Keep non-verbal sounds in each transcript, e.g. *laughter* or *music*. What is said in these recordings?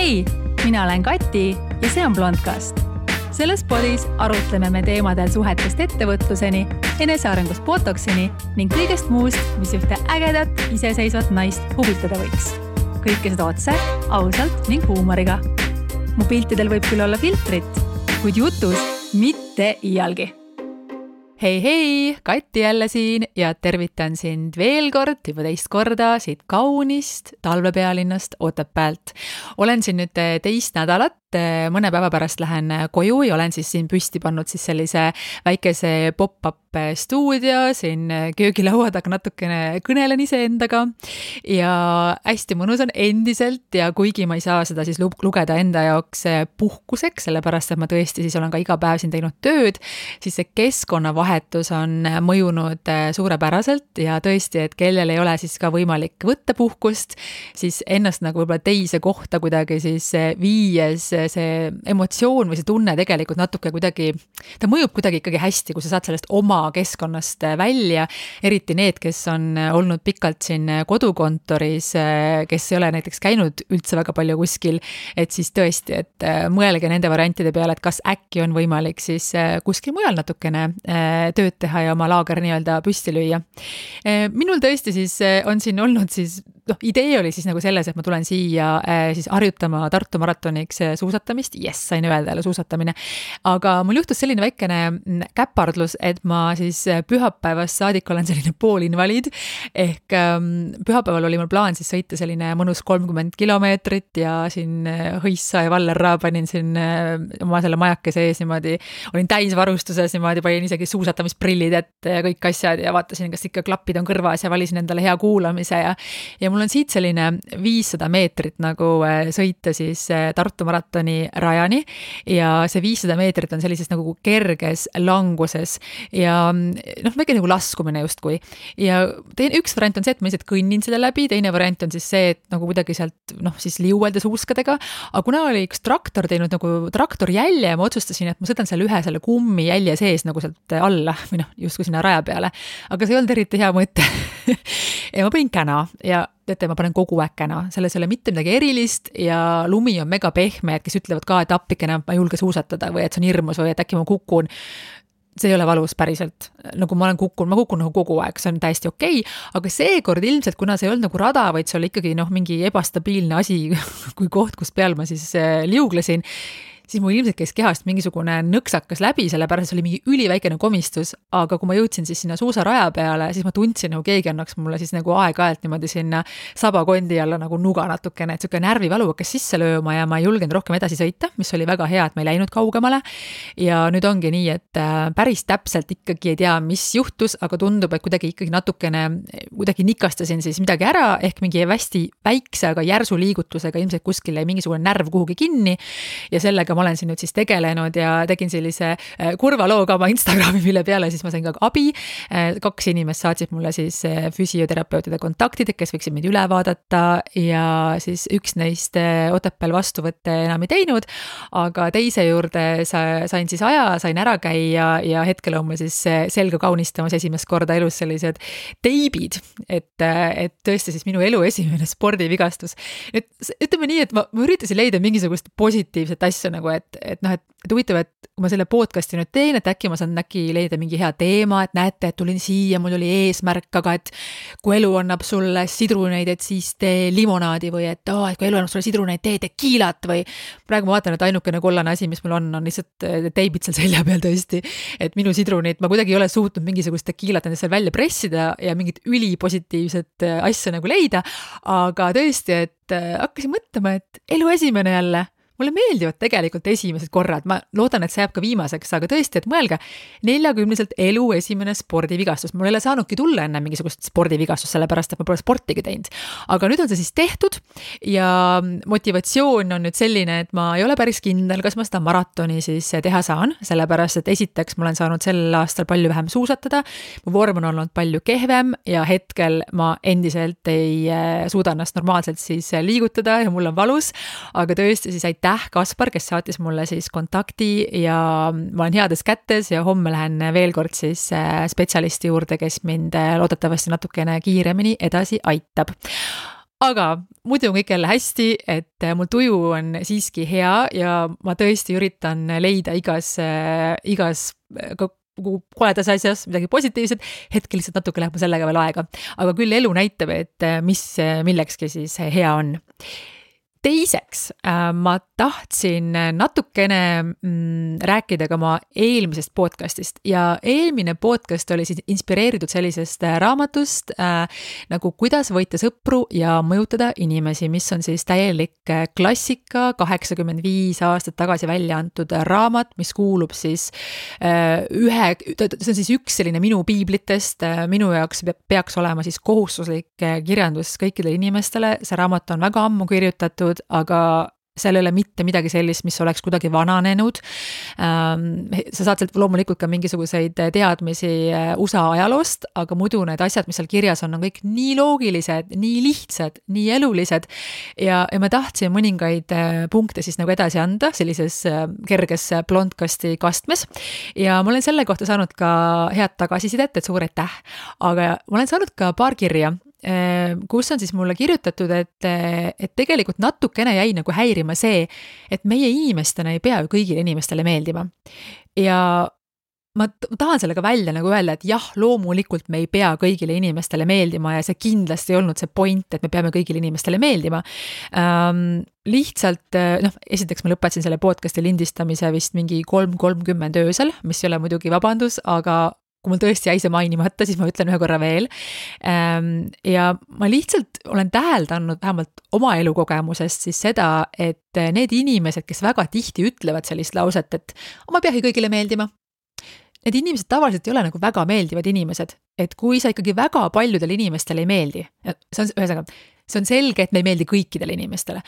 hei, mina olen Kati ja see on Blondcast. selles podis arutleme me teemadel suhetest ettevõtluseni, enesearengust botoksini ning kõigest muust, mis ühte ägedat iseseisvat naist huvitada võiks. kõike seda otse, ausalt ning huumoriga. mu piltidel võib küll olla filtrit, kuid jutus mitte iialgi hei, hei, Kati jälle siin ja tervitan sind veel kord, juba teist korda siit kaunist talvepealinnast Otepäält. olen siin nüüd teist nädalat, mõne päeva pärast lähen koju ja olen siis siin püsti pannud siis sellise väikese pop-up stuudio, siin köögilaua taga natukene kõnelen iseendaga. Ja hästi mõnus on endiselt ja kuigi ma ei saa seda siis lugeda enda jaoks puhkuseks, sellepärast et ma tõesti siis olen ka iga päev siin teinud tööd, siis see keskkonnavahetus on mõjunud suurepäraselt ja tõesti, et kellel ei ole siis ka võimalik võtta puhkust, siis ennast nagu võib-olla teise kohta kuidagi siis viies see emotsioon või see tunne tegelikult natuke kuidagi, ta mõjub kuidagi ikkagi hästi, kui sa saad sellest oma keskkonnast äh, välja, eriti need, kes on äh, olnud pikalt siin äh, kodukontoris, kes ei ole näiteks käinud üldse väga palju kuskil, et siis tõesti, et mõelge nende variantide peale, et kas äkki on võimalik siis kuskil mujal natukene tööd teha ja oma laager nii-öelda püsti lüüa. minul tõesti siis on siin olnud siis noh, idee oli siis nagu selles, et ma tulen siia siis harjutama Tartu maratoniks suusatamist, jess, sain öelda jälle suusatamine. aga mul juhtus selline väikene mm, käpardlus, et ma siis äh, pühapäevast saadik olen selline poolinvaliid. ehk ähm, pühapäeval oli mul plaan siis sõita selline mõnus kolmkümmend kilomeetrit ja siin Hõissa ja Vallerraa panin siin oma selle majakese ees niimoodi. olin täisvarustuses niimoodi, panin isegi suusatamisprillid ette ja kõik asjad ja vaatasin, kas ikka klapid on kõrvas ja valisin endale hea kuulamise ja. ja mul on siit selline viissada meetrit nagu sõita siis Tartu maratoni rajani. ja see viissada meetrit on sellises nagu kerges languses ja noh, väike nagu laskumine justkui. ja teine, üks variant on see, et ma lihtsalt kõnnin selle läbi, teine variant on siis see, et nagu kuidagi sealt noh, siis liuelda suuskadega. aga kuna oli üks traktor teinud nagu traktorjälje, ma otsustasin, et ma sõidan selle ühe selle kummijälje sees nagu sealt alla või noh, justkui sinna raja peale. aga see ei olnud eriti hea mõte *laughs* ja ma panin käna ja teate, ma panen kogu käna, selles ei ole mitte midagi erilist ja lumi on mega pehme, et kes ütlevad ka, et appikene, ma ei julge suusatada või et see on hirmus või et äkki ma kukun. See ei ole valus päriselt, nagu ma olen kukkunud, ma kukun nagu kogu aeg, see on täiesti okei. Okay,, aga seekord ilmselt, kuna see ei olnud nagu rada, vaid see oli ikkagi noh, mingi ebastabiilne asi *laughs* kui koht, kus peal ma siis äh, liuglesin siis mul ilmselt käis kehast mingisugune nõksakas läbi, sellepärast see oli mingi üliväikene komistus, aga kui ma jõudsin siis sinna suusaraja peale, siis ma tundsin, nagu keegi annaks mulle siis nagu aeg-ajalt niimoodi sinna sabakondi alla nagu nuga natukene, et niisugune närvivalu hakkas sisse lööma ja ma ei julgenud rohkem edasi sõita, mis oli väga hea, et ma ei läinud kaugemale. ja nüüd ongi nii, et äh, päris täpselt ikkagi ei tea, mis juhtus, aga tundub, et kuidagi ikkagi natukene, kuidagi nikastasin siis midagi ära, ehk mingi hästi väikse, aga järsu liigutusega ilmselt kuskil jäi mingisugune närv kuhugi kinni ja sellega ma olen siin nüüd siis tegelenud ja tegin sellise äh, kurva loo ka oma Instagrami, mille peale siis ma sain ka abi. Äh, kaks inimest saatsid mulle siis äh, füsioterapeutide kontaktid, kes võiksid mind üle vaadata ja siis üks neist Otepääl vastuvõtte enam ei teinud. aga teise juurde sa, sain siis aja, sain ära käia ja hetkel on mul siis selga kaunistamas esimest korda elus sellised teibid, et, et tõesti siis minu elu esimene spordivigastus. nüüd ütleme nii, et ma, ma üritasin leida mingisugust positiivset asja nagu, et, et noh, et, et huvitav, et kui ma selle podcast'i nüüd teen, et äkki ma saan äkki leida mingi hea teema, et näete, et tulin siia, mul oli eesmärk, aga et kui elu annab sulle sidruneid, et siis tee limonaadi või et aa oh,, et kui elu annab sulle sidruneid, tee tekiilat või praegu ma vaatan, et ainukene kollane asi, mis mul on, on lihtsalt eh, teibid seal selja peal tõesti. et minu sidrunid, ma kuidagi ei ole suutnud mingisugust tekiilat endast seal välja pressida ja mingit ülipositiivset eh, asja nagu leida, aga tõesti, et eh, hakkasin mõtlema, et elu esimene jälle mulle meeldivad tegelikult esimesed korrad, ma loodan, et see jääb ka viimaseks, aga tõesti, et mõelge, neljakümneselt elu esimene spordivigastus, mul ei ole saanudki tulla enne mingisugust spordivigastust, sellepärast et ma pole sportigi teinud. aga nüüd on see siis tehtud ja motivatsioon on nüüd selline, et ma ei ole päris kindel, kas ma seda maratoni siis teha saan, sellepärast et esiteks ma olen saanud sel aastal palju vähem suusatada, mu vorm on olnud palju kehvem ja hetkel ma endiselt ei eh, suuda ennast normaalselt siis liigutada ja mul on valus, aga tõesti siis aitäh aitäh, Kaspar, kes saatis mulle siis kontakti ja ma olen heades kätes ja homme lähen veel kord siis äh, spetsialisti juurde, kes mind äh, loodetavasti natukene kiiremini edasi aitab. Aga muidu on kõik jälle hästi, et mul tuju on siiski hea ja ma tõesti üritan leida igas, igas koledas asjas midagi positiivset, hetkel lihtsalt natuke läheb mul sellega veel aega. aga küll elu näitab, et mis millekski siis hea on teiseks äh, ma tahtsin natukene mm, rääkida ka oma eelmisest podcast'ist. Ja eelmine podcast oli siis inspireeritud sellisest äh, raamatust äh, nagu Kuidas võita sõpru ja mõjutada inimesi, mis on siis täielik äh, klassika, kaheksakümmend viis aastat tagasi välja antud raamat, mis kuulub siis äh, ühe, see on siis üks selline minu piiblitest äh,, minu jaoks peaks olema siis kohustuslik kirjandus kõikidele inimestele, see raamat on väga ammu kirjutatud tehtud, aga seal ei ole mitte midagi sellist, mis oleks kuidagi vananenud. Ähm, sa saad sealt loomulikult ka mingisuguseid teadmisi äh, USA ajaloost, aga muidu need asjad, mis seal kirjas on, on kõik nii loogilised, nii lihtsad, nii elulised. ja, ja ma tahtsin mõningaid äh, punkte siis nagu edasi anda sellises äh, kerges blondkasti kastmes. ja ma olen selle kohta saanud ka head tagasisidet, et suur aitäh. aga ma olen saanud ka paar kirja kus on siis mulle kirjutatud, et, et tegelikult natukene jäi nagu häirima see, et meie inimestena ei pea ju kõigile inimestele meeldima. ja ma tahan sellega välja nagu öelda, et jah, loomulikult me ei pea kõigile inimestele meeldima ja see kindlasti ei olnud see point, et me peame kõigile inimestele meeldima ähm,. lihtsalt noh, esiteks ma lõpetasin selle podcast'i lindistamise vist mingi kolm kolmkümmend öösel, mis ei ole muidugi vabandus, aga kui mul tõesti jäi see mainimata, siis ma ütlen ühe korra veel. Ehm, ja ma lihtsalt olen täheldanud vähemalt oma elukogemusest siis seda, et need inimesed, kes väga tihti ütlevad sellist lauset, et ma ei peagi kõigile meeldima. Need inimesed tavaliselt ei ole nagu väga meeldivad inimesed, et kui sa ikkagi väga paljudele inimestele ei meeldi, see on ühesõnaga, see on selge, et me ei meeldi kõikidele inimestele,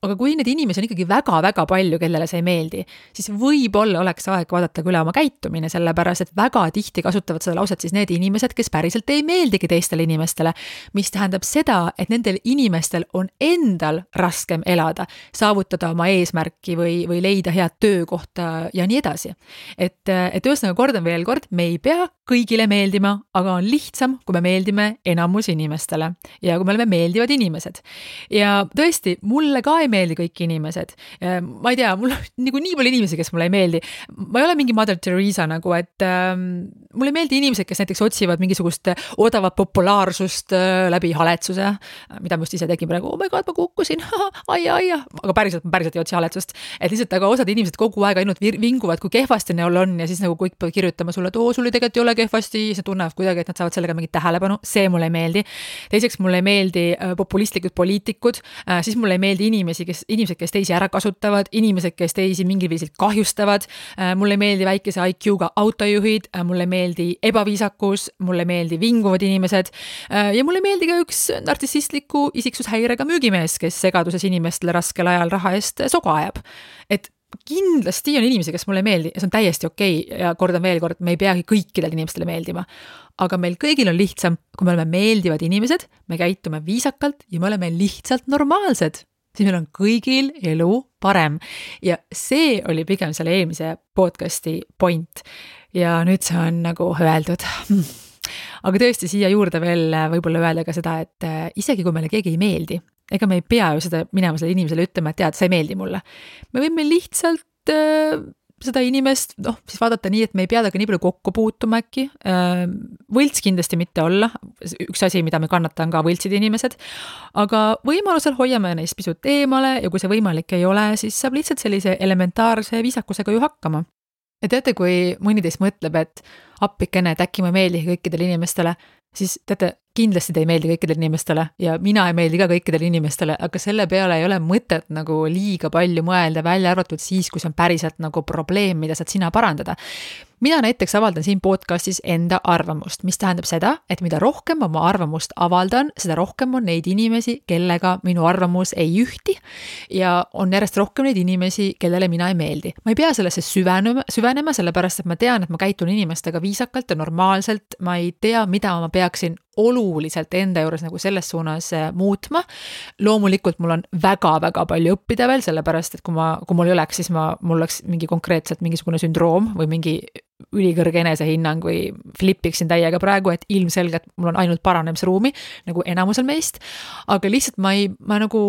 aga kui neid inimesi on ikkagi väga-väga palju, kellele see ei meeldi, siis võib-olla oleks aeg vaadata ka üle oma käitumine, sellepärast et väga tihti kasutavad seda lauset siis need inimesed, kes päriselt ei meeldigi teistele inimestele. mis tähendab seda, et nendel inimestel on endal raskem elada, saavutada oma eesmärki või, või leida head töökohta ja nii edasi. et, et ühesõnaga kordan veel kord, me ei pea kõigile meeldima, aga on lihtsam, kui me meeldime enamus inimestele ja kui me oleme meeldivad inimesed. ja tõesti, mulle ka ei meeldi kõik inimesed. ma ei tea, mul on nagu nii palju inimesi, kes mulle ei meeldi. ma ei ole mingi Mother Theresa nagu, et ähm, mulle ei meeldi inimesed, kes näiteks otsivad mingisugust odavat populaarsust äh, läbi haletsuse, mida ma just ise tegin praegu, oh my god, ma kukkusin, *laughs* aia, aia, aga päriselt, ma päriselt ei otsi haletsust. et lihtsalt, aga osad inimesed kogu aeg ainult vinguvad, kui kehvasti neil on ja siis nagu kõik peavad kirjutama sulle, et oo, sul tegelikult ei ole kehvasti, siis nad tunnevad kuidagi, et nad saavad sellega mingit tähelepanu, see mulle ei meeldi. teiseks, mulle ei meeldi äh, populistlikud poliitikud, äh, siis mulle ei meeldi inimesi, kes, inimesed, kes teisi ära kasutavad, inimesed, kes teisi mingil viisil kahjustavad. Äh, mulle ei meeldi väikese IQ-ga autojuhid, äh, mulle ei meeldi ebaviisakus, mulle ei meeldi vinguvad inimesed. Äh, ja mulle ei meeldi ka üks nartsissistliku isiksushäirega müügimees, kes segaduses inimestele raskel ajal raha eest soga ajab. et kindlasti on inimesi, kes mulle ei meeldi ja see on täiesti okei okay. ja kordan veel kord, me ei peagi kõikidele inimestele meeldima. aga meil kõigil on lihtsam, kui me oleme meeldivad inimesed, me käitume viisakalt ja me oleme lihtsalt normaalsed siis meil on kõigil elu parem. ja see oli pigem selle eelmise podcast'i point. ja nüüd see on nagu öeldud *laughs* aga tõesti, siia juurde veel võib-olla öelda ka seda, et äh, isegi kui meile keegi ei meeldi, ega me ei pea ju seda minema sellele inimesele ütlema, et tead, sa ei meeldi mulle. me võime lihtsalt äh, seda inimest, noh, siis vaadata nii, et me ei pea temaga nii palju kokku puutuma äkki. Ehm, võlts kindlasti mitte olla, üks asi, mida me kannata, on ka võltsid inimesed. aga võimalusel hoiame neist pisut eemale ja kui see võimalik ei ole, siis saab lihtsalt sellise elementaarse viisakusega ju hakkama. ja teate, kui mõni teist mõtleb, et appikene, et äkki ma ei meeldi kõikidele inimestele, siis teate, kindlasti te ei meeldi kõikidele inimestele ja mina ei meeldi ka kõikidele inimestele, aga selle peale ei ole mõtet nagu liiga palju mõelda, välja arvatud siis, kui see on päriselt nagu probleem, mida saad sina parandada mina näiteks avaldan siin podcastis enda arvamust, mis tähendab seda, et mida rohkem ma oma arvamust avaldan, seda rohkem on neid inimesi, kellega minu arvamus ei ühti. ja on järjest rohkem neid inimesi, kellele mina ei meeldi. ma ei pea sellesse süvenema, süvenema, sellepärast et ma tean, et ma käitun inimestega viisakalt ja normaalselt, ma ei tea, mida ma peaksin oluliselt enda juures nagu selles suunas äh, muutma. loomulikult mul on väga-väga palju õppida veel, sellepärast et kui ma, kui mul ei oleks, siis ma, mul oleks mingi konkreetselt mingisugune sündroom või mingi ülikõrge enesehinnang või flipiksin täiega praegu, et ilmselgelt mul on ainult paranemisruumi nagu enamusel meist. aga lihtsalt ma ei, ma nagu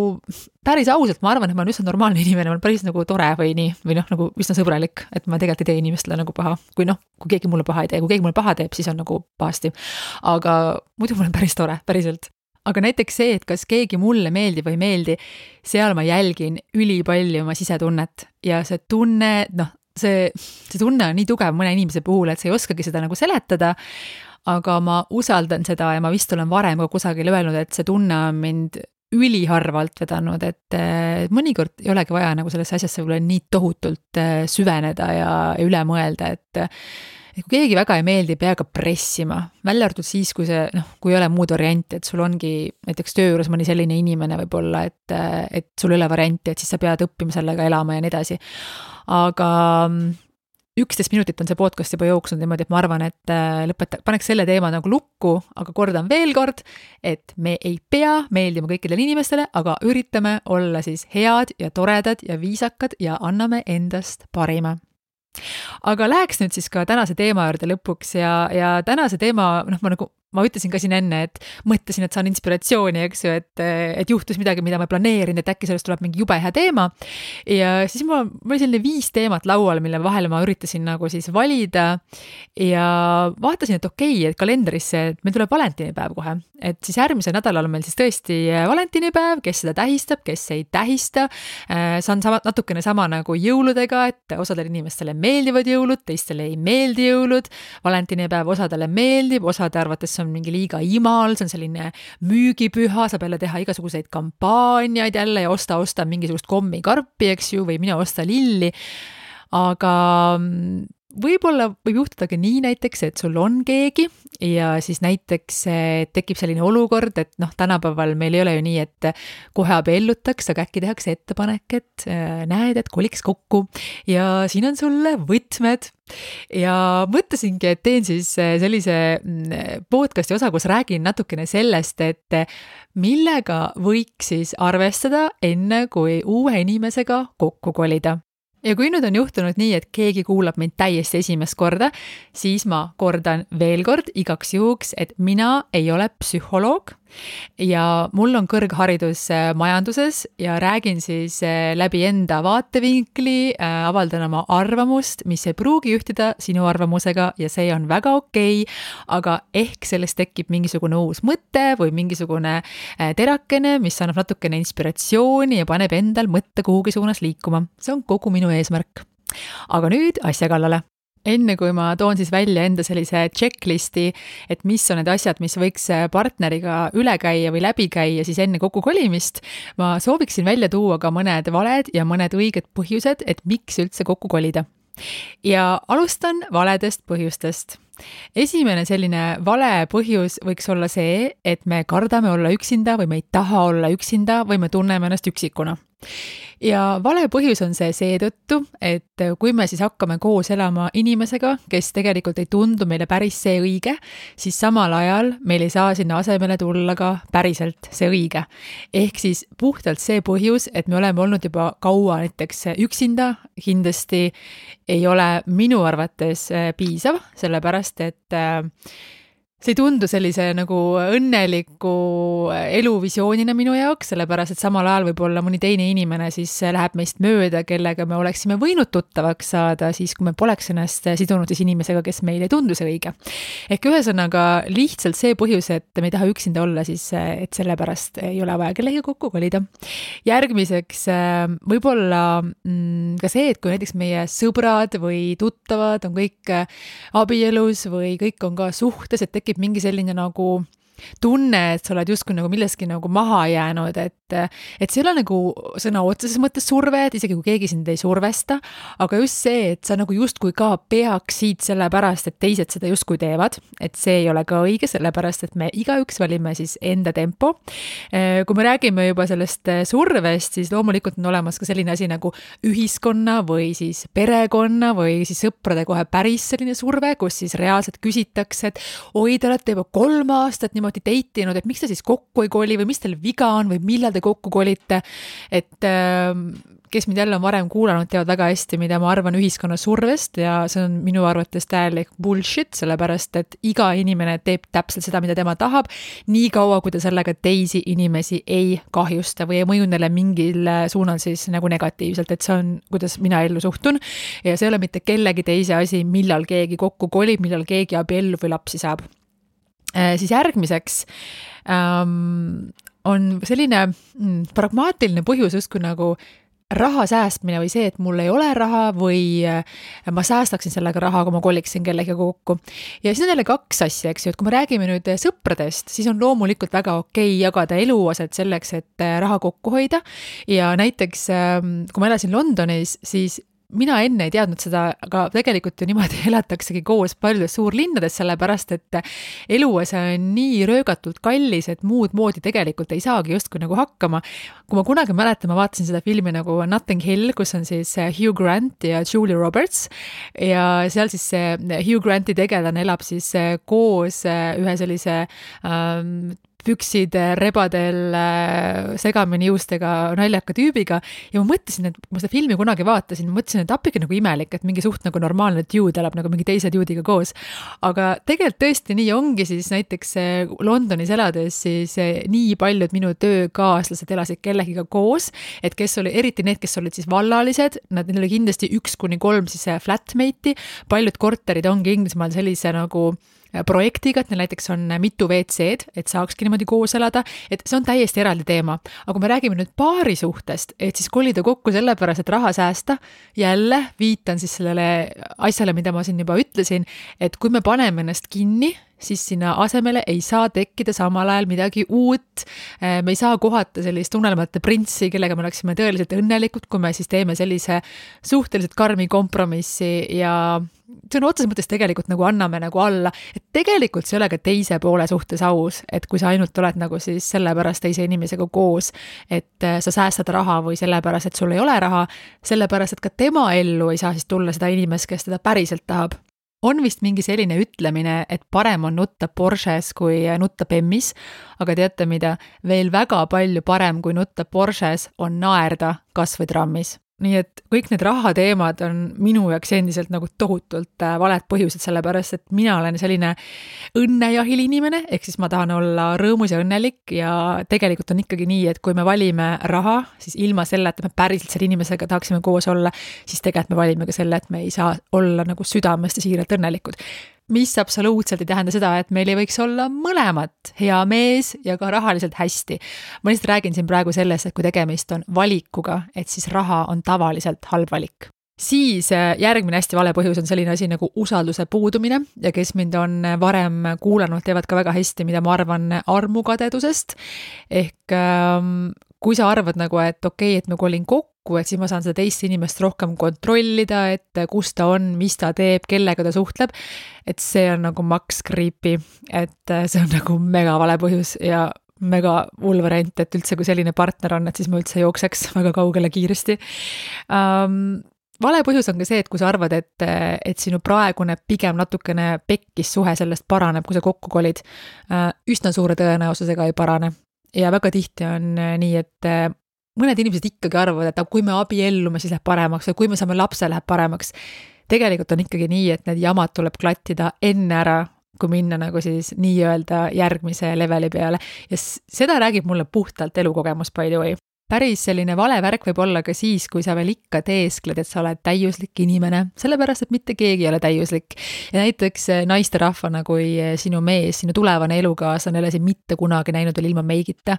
päris ausalt, ma arvan, et ma olen üsna normaalne inimene, ma olen päris nagu tore või nii, või noh, nagu üsna sõbralik, et ma tegelikult ei tee inimestele nagu paha, kui noh, kui keegi mulle paha ei tee, kui keegi mulle paha teeb, siis on nagu pahasti. aga muidu ma olen päris tore, päriselt aga näiteks see, et kas keegi mulle meeldib või ei meeldi, seal ma jälgin ülipalju oma sisetunnet ja see tunne, noh, see, see tunne on nii tugev mõne inimese puhul, et sa ei oskagi seda nagu seletada. aga ma usaldan seda ja ma vist olen varem ka kusagil öelnud, et see tunne on mind üliharvalt vedanud, et mõnikord ei olegi vaja nagu sellesse asjasse võib-olla nii tohutult äh, süveneda ja, ja üle mõelda, et et kui keegi väga ei meeldi, ei pea ka pressima, välja arvatud siis, kui see noh, kui ei ole muud varianti, et sul ongi näiteks töö juures mõni selline inimene võib-olla, et, et sul ei ole varianti, et siis sa pead õppima sellega elama ja nii edasi. Aga mm, üksteist minutit on see podcast juba jooksnud niimoodi, et ma arvan, et äh, lõpeta-, paneks selle teema nagu lukku, aga kordan veel kord, et me ei pea meeldima kõikidele inimestele, aga üritame olla siis head ja toredad ja viisakad ja anname endast parima. Aga läheks nüüd siis ka tänase teema juurde lõpuks ja, ja tänase teema, noh, ma nagu ma ütlesin ka siin enne, et mõtlesin, et saan inspiratsiooni, eks ju, et, et juhtus midagi, mida ma ei planeerinud, et äkki sellest tuleb mingi jube hea teema. ja siis mul, mul oli selline viis teemat laual, mille vahel ma üritasin nagu siis valida. ja vaatasin, et okei okay,, et kalendrisse, et meil tuleb valentinipäev kohe, et siis järgmisel nädalal on meil siis tõesti valentinipäev, kes seda tähistab, kes ei tähista. Äh, see on sama, natukene sama nagu jõuludega, et osadele inimestele meeldivad jõulud, teistele ei meeldi jõulud. valentinipäev osadele meeldib, osade arvates see on mingi liiga imal, see on selline müügipüha, saab jälle teha igasuguseid kampaaniaid jälle ja osta, osta mingisugust kommikarpi, eks ju, või mine osta lilli. aga mm, võib-olla võib juhtudagi nii näiteks, et sul on keegi ja siis näiteks eh, tekib selline olukord, et noh, tänapäeval meil ei ole ju nii, et kohe abiellutakse, aga äkki tehakse ettepanek, et eh, näed, et koliks kokku ja siin on sulle võtmed. ja mõtlesingi, et teen siis eh, sellise mm, podcast'i osa, kus räägin natukene sellest, et millega võiks siis arvestada, enne kui uue inimesega kokku kolida ja kui nüüd on juhtunud nii, et keegi kuulab mind täiesti esimest korda, siis ma kordan veel kord igaks juhuks, et mina ei ole psühholoog ja mul on kõrgharidus äh, majanduses ja räägin siis äh, läbi enda vaatevinkli, äh, avaldan oma arvamust, mis ei pruugi ühtida sinu arvamusega ja see on väga okei okay,, aga ehk sellest tekib mingisugune uus mõte või mingisugune terakene, mis annab natukene inspiratsiooni ja paneb endal mõtte kuhugi suunas liikuma. see on kogu minu eesmärk. aga nüüd asja kallale enne kui ma toon siis välja enda sellise checklist'i, et mis on need asjad, mis võiks partneriga üle käia või läbi käia siis enne kokkukolimist, ma sooviksin välja tuua ka mõned valed ja mõned õiged põhjused, et miks üldse kokku kolida. ja alustan valedest põhjustest esimene selline vale põhjus võiks olla see, et me kardame olla üksinda või me ei taha olla üksinda või me tunneme ennast üksikuna ja vale põhjus on see seetõttu, et kui me siis hakkame koos elama inimesega, kes tegelikult ei tundu meile päris see õige, siis samal ajal meil ei saa sinna asemele tulla ka päriselt see õige. ehk siis puhtalt see põhjus, et me oleme olnud juba kaua näiteks üksinda, kindlasti ei ole minu arvates piisav, sellepärast et äh, see ei tundu sellise nagu õnneliku eluvisioonina minu jaoks, sellepärast et samal ajal võib-olla mõni teine inimene siis läheb meist mööda, kellega me oleksime võinud tuttavaks saada, siis kui me poleks ennast sidunud siis inimesega, kes meile ei tundu see õige. ehk ühesõnaga lihtsalt see põhjus, et me ei taha üksinda olla, siis et sellepärast ei ole vaja kellegagi kokku kolida. järgmiseks võib-olla mm, ka see, et kui näiteks meie sõbrad või tuttavad on kõik abielus või kõik on ka suhtes, et tekib tekib mingi selline nagu tunne, et sa oled justkui nagu milleski nagu maha jäänud, et et see ei ole nagu sõna otseses mõttes surve, et isegi kui keegi sind ei survesta, aga just see, et sa nagu justkui ka peaksid sellepärast, et teised seda justkui teevad, et see ei ole ka õige, sellepärast et me igaüks valime siis enda tempo. kui me räägime juba sellest survest, siis loomulikult on olemas ka selline asi nagu ühiskonna või siis perekonna või siis sõprade kohe päris selline surve, kus siis reaalselt küsitakse, et oi, te olete juba kolm aastat niimoodi date inud, et miks te siis kokku ei koli või mis teil viga on või millal te kokku kolite. et äh, kes mind jälle on varem kuulanud, teavad väga hästi, mida ma arvan ühiskonna survest ja see on minu arvates täielik bullshit, sellepärast et iga inimene teeb täpselt seda, mida tema tahab, niikaua kui ta sellega teisi inimesi ei kahjusta või ei mõju neile mingil suunal siis nagu negatiivselt, et see on, kuidas mina ellu suhtun. ja see ei ole mitte kellegi teise asi, millal keegi kokku kolib, millal keegi abiellub või lapsi saab äh,. siis järgmiseks ähm, on selline mm, pragmaatiline põhjus justkui nagu raha säästmine või see, et mul ei ole raha või äh, ma säästaksin sellega raha, kui ma koliksin kellegagi kokku. ja siis on jälle kaks asja, eks ju, et kui me räägime nüüd sõpradest, siis on loomulikult väga okei okay jagada eluaset selleks, et äh, raha kokku hoida. ja näiteks, ähm, kui ma elasin Londonis, siis mina enne ei teadnud seda, aga tegelikult ju niimoodi *laughs* elataksegi koos paljudes suurlinnades, sellepärast et eluase on nii röögatult kallis, et muud moodi tegelikult ei saagi justkui nagu hakkama. kui ma kunagi mäletan, ma vaatasin seda filmi nagu Notting Hill, kus on siis Hugh Grant ja Julia Roberts ja seal siis see Hugh Granti tegelane elab siis koos ühe sellise ähm, püksid rebadel äh, segamini juustega naljaka tüübiga ja ma mõtlesin, et ma seda filmi kunagi vaatasin, mõtlesin, et appige nagu imelik, et mingi suht nagu normaalne dude elab nagu mingi teise dude'iga koos. aga tegelikult tõesti nii ongi siis näiteks äh, Londonis elades siis äh, nii paljud minu töökaaslased elasid kellegiga koos, et kes oli, eriti need, kes olid siis vallalised, nad, neil oli kindlasti üks kuni kolm siis flatmate'i, paljud korterid ongi Inglismaal sellise nagu projektiga, et neil näiteks on mitu WC-d, et saakski niimoodi koos elada, et see on täiesti eraldi teema. aga kui me räägime nüüd paari suhtest, et siis kolida kokku sellepärast, et raha säästa, jälle viitan siis sellele asjale, mida ma siin juba ütlesin, et kui me paneme ennast kinni, siis sinna asemele ei saa tekkida samal ajal midagi uut. me ei saa kohata sellist unelmate printsi, kellega me oleksime tõeliselt õnnelikud, kui me siis teeme sellise suhteliselt karmi kompromissi ja sõna otseses mõttes tegelikult nagu anname nagu alla, et tegelikult see ei ole ka teise poole suhtes aus, et kui sa ainult oled nagu siis sellepärast teise inimesega koos, et äh, sa säästad raha või sellepärast, et sul ei ole raha, sellepärast et ka tema ellu ei saa siis tulla seda inimest, kes teda päriselt tahab. On vist mingi selline ütlemine, et parem on nutta Porsches kui nutta BEM-is, aga teate mida, veel väga palju parem kui nutta Porsches on naerda kas või trammis nii et kõik need rahateemad on minu jaoks endiselt nagu tohutult äh, valed põhjused, sellepärast et mina olen selline õnnejahil inimene, ehk siis ma tahan olla rõõmus ja õnnelik ja tegelikult on ikkagi nii, et kui me valime raha, siis ilma selleta, et me päriselt selle inimesega tahaksime koos olla, siis tegelikult me valime ka selle, et me ei saa olla nagu südamest ja siiralt õnnelikud mis absoluutselt ei tähenda seda, et meil ei võiks olla mõlemat, hea mees ja ka rahaliselt hästi. ma lihtsalt räägin siin praegu sellest, et kui tegemist on valikuga, et siis raha on tavaliselt halb valik siis äh, järgmine hästi vale põhjus on selline asi nagu usalduse puudumine ja kes mind on varem kuulanud, teavad ka väga hästi, mida ma arvan armukadedusest. ehk ähm, kui sa arvad nagu, et okei okay,, et ma kolin kokku, et siis ma saan seda teist inimest rohkem kontrollida, et kus ta on, mis ta teeb, kellega ta suhtleb, et see on nagu maks creepy, et see on nagu mega vale põhjus ja mega hull variant, et üldse, kui selline partner on, et siis ma üldse jookseks *laughs* väga kaugele kiiresti. Um, vale põhjus on ka see, et kui sa arvad, et, et sinu praegune pigem natukene pekkis suhe sellest paraneb, kui sa kokku kolid, äh, üsna suure tõenäosusega ei parane ja väga tihti on äh, nii, et äh, mõned inimesed ikkagi arvavad, et kui me abiellume, siis läheb paremaks või kui me saame lapse, läheb paremaks. tegelikult on ikkagi nii, et need jamad tuleb klattida enne ära, kui minna nagu siis nii-öelda järgmise leveli peale ja seda räägib mulle puhtalt elukogemus, by the way päris selline vale värk võib olla ka siis, kui sa veel ikka teeskled, et sa oled täiuslik inimene, sellepärast et mitte keegi ei ole täiuslik. ja näiteks eh, naisterahvana, kui eh, sinu mees, sinu tulevane elukaaslane ei ole sind mitte kunagi näinud veel ilma meigita,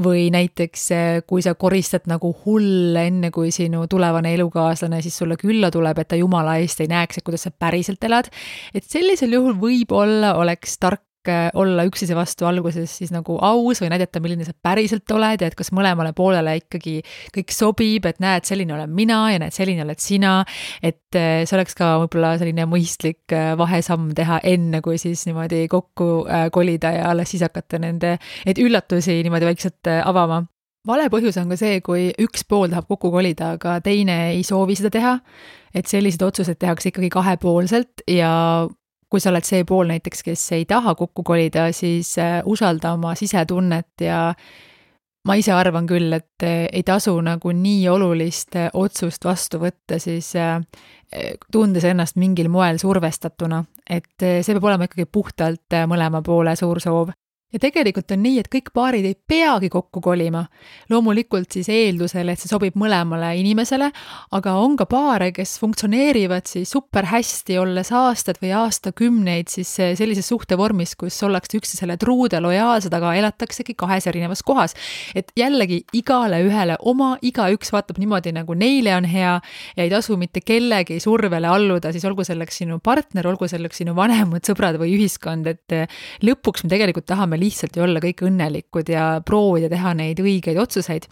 või näiteks eh, kui sa koristad nagu hull, enne kui sinu tulevane elukaaslane siis sulle külla tuleb, et ta jumala eest ei näeks, et kuidas sa päriselt elad, et sellisel juhul võib-olla oleks tark olla üksteise vastu alguses siis nagu aus või näidata, milline sa päriselt oled ja et kas mõlemale poolele ikkagi kõik sobib, et näed, selline olen mina ja näed, selline oled sina. et äh, see oleks ka võib-olla selline mõistlik äh, vahesamm teha, enne kui siis niimoodi kokku kolida ja alles siis hakata nende, neid üllatusi niimoodi vaikselt avama vale põhjus on ka see, kui üks pool tahab kokku kolida, aga teine ei soovi seda teha. et sellised otsused tehakse ikkagi kahepoolselt ja kui sa oled see pool näiteks, kes ei taha kokku kolida, siis äh, usalda oma sisetunnet ja ma ise arvan küll, et ei tasu nagu nii olulist otsust vastu võtta, siis tundes ennast mingil moel survestatuna, et see peab olema ikkagi puhtalt mõlema poole suur soov ja tegelikult on nii, et kõik paarid ei peagi kokku kolima. loomulikult siis eeldusel, et see sobib mõlemale inimesele, aga on ka paare, kes funktsioneerivad siis super hästi, olles aastaid või aastakümneid siis sellises suhtevormis, kus ollakse üksteisele truud ja lojaalsed, aga elataksegi kahes erinevas kohas. et jällegi igale ühele oma, igaüks vaatab niimoodi, nagu neile on hea ja ei tasu mitte kellegi survele alluda, siis olgu selleks sinu partner, olgu selleks sinu vanemad, sõbrad või ühiskond, et lõpuks me tegelikult tahame lihtsalt ju olla kõik õnnelikud ja proovida teha neid õigeid otsuseid.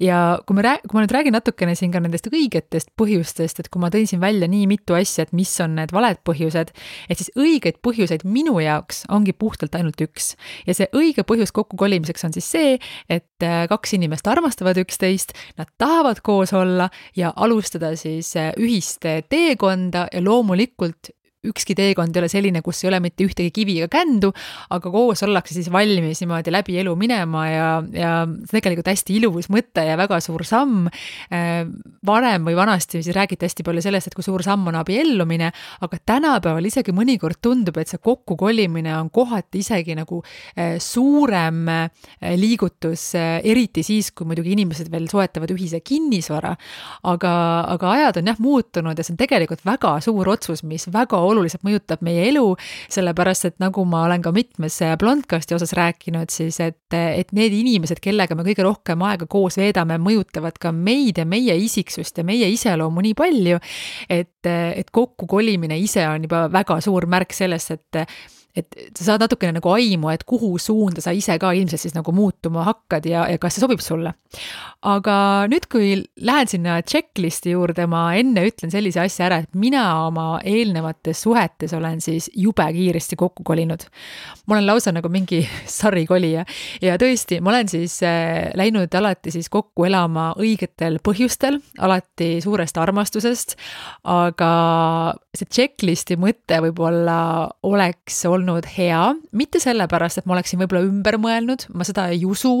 ja kui me rääg-, kui ma nüüd räägin natukene siin ka nendest õigetest põhjustest, et kui ma tõin siin välja nii mitu asja, et mis on need valed põhjused, et siis õigeid põhjuseid minu jaoks ongi puhtalt ainult üks. ja see õige põhjus kokkukolimiseks on siis see, et äh, kaks inimest armastavad üksteist, nad tahavad koos olla ja alustada siis äh, ühist teekonda ja loomulikult ükski teekond ei ole selline, kus ei ole mitte ühtegi kivi ega kändu, aga koos ollakse siis valmis niimoodi läbi elu minema ja, ja tegelikult hästi ilus mõte ja väga suur samm. Äh, varem või vanasti siis räägiti hästi palju sellest, et kui suur samm on abiellumine, aga tänapäeval isegi mõnikord tundub, et see kokkukolimine on kohati isegi nagu äh, suurem äh, liigutus, eriti siis, kui muidugi inimesed veel soetavad ühise kinnisvara. aga, aga ajad on jah muutunud ja see on tegelikult väga suur otsus, mis väga oluliselt oluliselt mõjutab meie elu, sellepärast et nagu ma olen ka mitmes Blondcasti osas rääkinud, siis et, et need inimesed, kellega me kõige rohkem aega koos veedame, mõjutavad ka meid ja meie isiksust ja meie iseloomu nii palju, et, et kokkukolimine ise on juba väga suur märk sellest, et et sa saad natukene nagu aimu, et kuhu suunda sa ise ka ilmselt siis nagu muutuma hakkad ja, ja kas see sobib sulle. aga nüüd, kui lähen sinna checklist'i juurde, ma enne ütlen sellise asja ära, et mina oma eelnevates suhetes olen siis jube kiiresti kokku kolinud. ma olen lausa nagu mingi *laughs* sarikolija ja tõesti, ma olen siis äh, läinud alati siis kokku elama õigetel põhjustel, alati suurest armastusest, aga see checklist'i mõte võib-olla oleks olnud olnud hea, mitte sellepärast, et ma oleksin võib-olla ümber mõelnud, ma seda ei usu,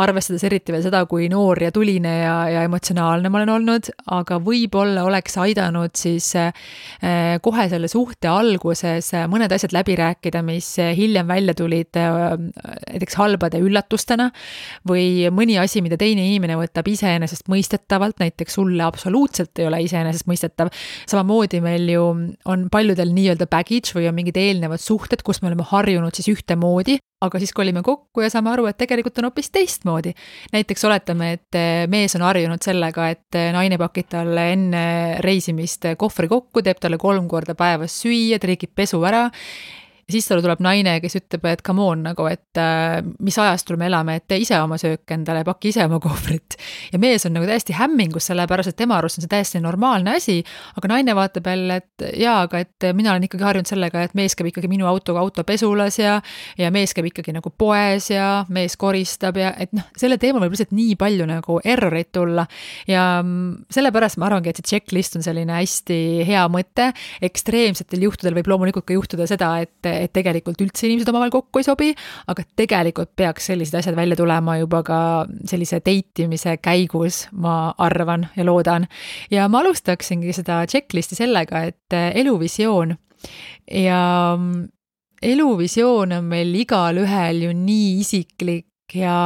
arvestades eriti veel seda, kui noor ja tuline ja, ja emotsionaalne ma olen olnud, aga võib-olla oleks aidanud siis eh, kohe selle suhte alguses mõned asjad läbi rääkida, mis hiljem välja tulid eh, näiteks halbade üllatustena või mõni asi, mida teine inimene võtab iseenesestmõistetavalt, näiteks sulle absoluutselt ei ole iseenesestmõistetav. samamoodi meil ju on paljudel nii-öelda baggage või on mingid eelnevad suhted, suhted, kus me oleme harjunud siis ühtemoodi, aga siis kolime kokku ja saame aru, et tegelikult on hoopis teistmoodi. näiteks oletame, et eh, mees on harjunud sellega, et eh, naine pakib talle enne reisimist kohvri kokku, teeb talle kolm korda päevas süüa, trikib pesu ära ja siis talle tuleb naine, kes ütleb, et come on nagu, et äh, mis ajastul me elame, et tee ise oma söök endale, paki ise oma kohvrit. ja mees on nagu täiesti hämmingus, sellepärast et tema arust on see täiesti normaalne asi, aga naine vaatab jälle, et jaa, aga et mina olen ikkagi harjunud sellega, et mees käib ikkagi minu autoga autopesulas ja ja mees käib ikkagi nagu poes ja mees koristab ja et noh, selle teemal võib lihtsalt nii palju nagu erroreid tulla. ja mm, sellepärast ma arvangi, et see checklist on selline hästi hea mõte, ekstreemsetel juhtudel võib loomulikult ka juhtuda seda, et et tegelikult üldse inimesed omavahel kokku ei sobi, aga tegelikult peaks sellised asjad välja tulema juba ka sellise date imise käigus, ma arvan ja loodan. ja ma alustaksingi seda checklist'i sellega, et eluvisioon ja eluvisioon on meil igalühel ju nii isiklik ja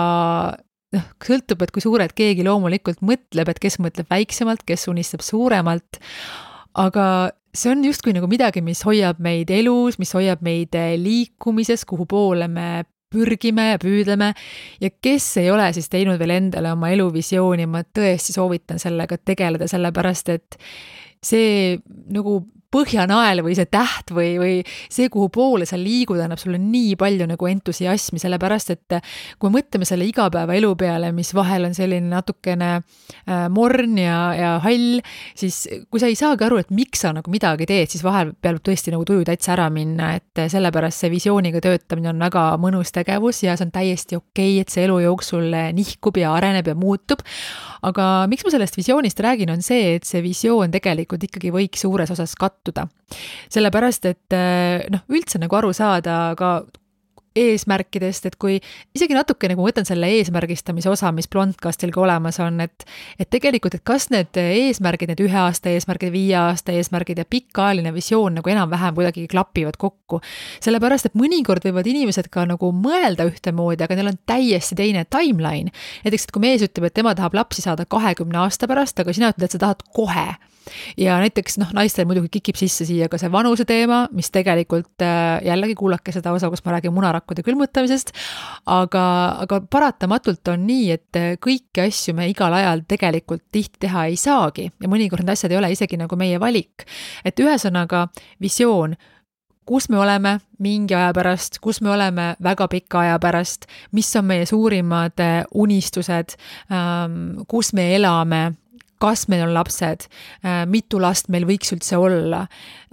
noh, sõltub, et kui suurelt keegi loomulikult mõtleb, et kes mõtleb väiksemalt, kes unistab suuremalt, aga see on justkui nagu midagi, mis hoiab meid elus, mis hoiab meid eh, liikumises, kuhu poole me pürgime ja püüdleme. Ja kes ei ole siis teinud veel endale oma eluvisiooni, ma tõesti soovitan sellega tegeleda, sellepärast et see nagu põhjanael või see täht või, või see, kuhu poole sa liigud, annab sulle nii palju nagu entusiasmi, sellepärast et kui mõtleme selle igapäevaelu peale, mis vahel on selline natukene äh, morn ja, ja hall, siis kui sa ei saagi aru, et miks sa nagu midagi teed, siis vahel peab tõesti nagu tuju täitsa ära minna, et sellepärast see visiooniga töötamine on väga mõnus tegevus ja see on täiesti okei okay,, et see elu jooksul nihkub ja areneb ja muutub. aga miks ma sellest visioonist räägin, on see, et see visioon tegelikult ikkagi võiks suures osas kattuda kattuda. sellepärast, et eh, noh, üldse nagu aru saada ka eesmärkidest, et kui isegi natuke nagu võtan selle eesmärgistamise osa, mis Blondcastil ka olemas on, et et tegelikult, et kas need eesmärgid, need ühe aasta eesmärgid, viie aasta eesmärgid ja pikaajaline visioon nagu enam-vähem kuidagi klapivad kokku. sellepärast, et mõnikord võivad inimesed ka nagu mõelda ühtemoodi, aga neil on täiesti teine timeline. näiteks, et kui mees ütleb, et tema tahab lapsi saada kahekümne aasta pärast, aga sina ütled, et sa tahad kohe ja näiteks noh, naistel muidugi kikib sisse siia ka see vanuse teema, mis tegelikult äh, jällegi kuulake seda osa, kus ma räägin munarakkude külmutamisest, aga, aga paratamatult on nii, et äh, kõiki asju me igal ajal tegelikult tihti teha ei saagi ja mõnikord need asjad ei ole isegi nagu meie valik. et ühesõnaga visioon kus me oleme mingi aja pärast, kus me oleme väga pika aja pärast, mis on meie suurimad äh, unistused, ähm, kus me elame kas meil on lapsed, äh, mitu last meil võiks üldse olla,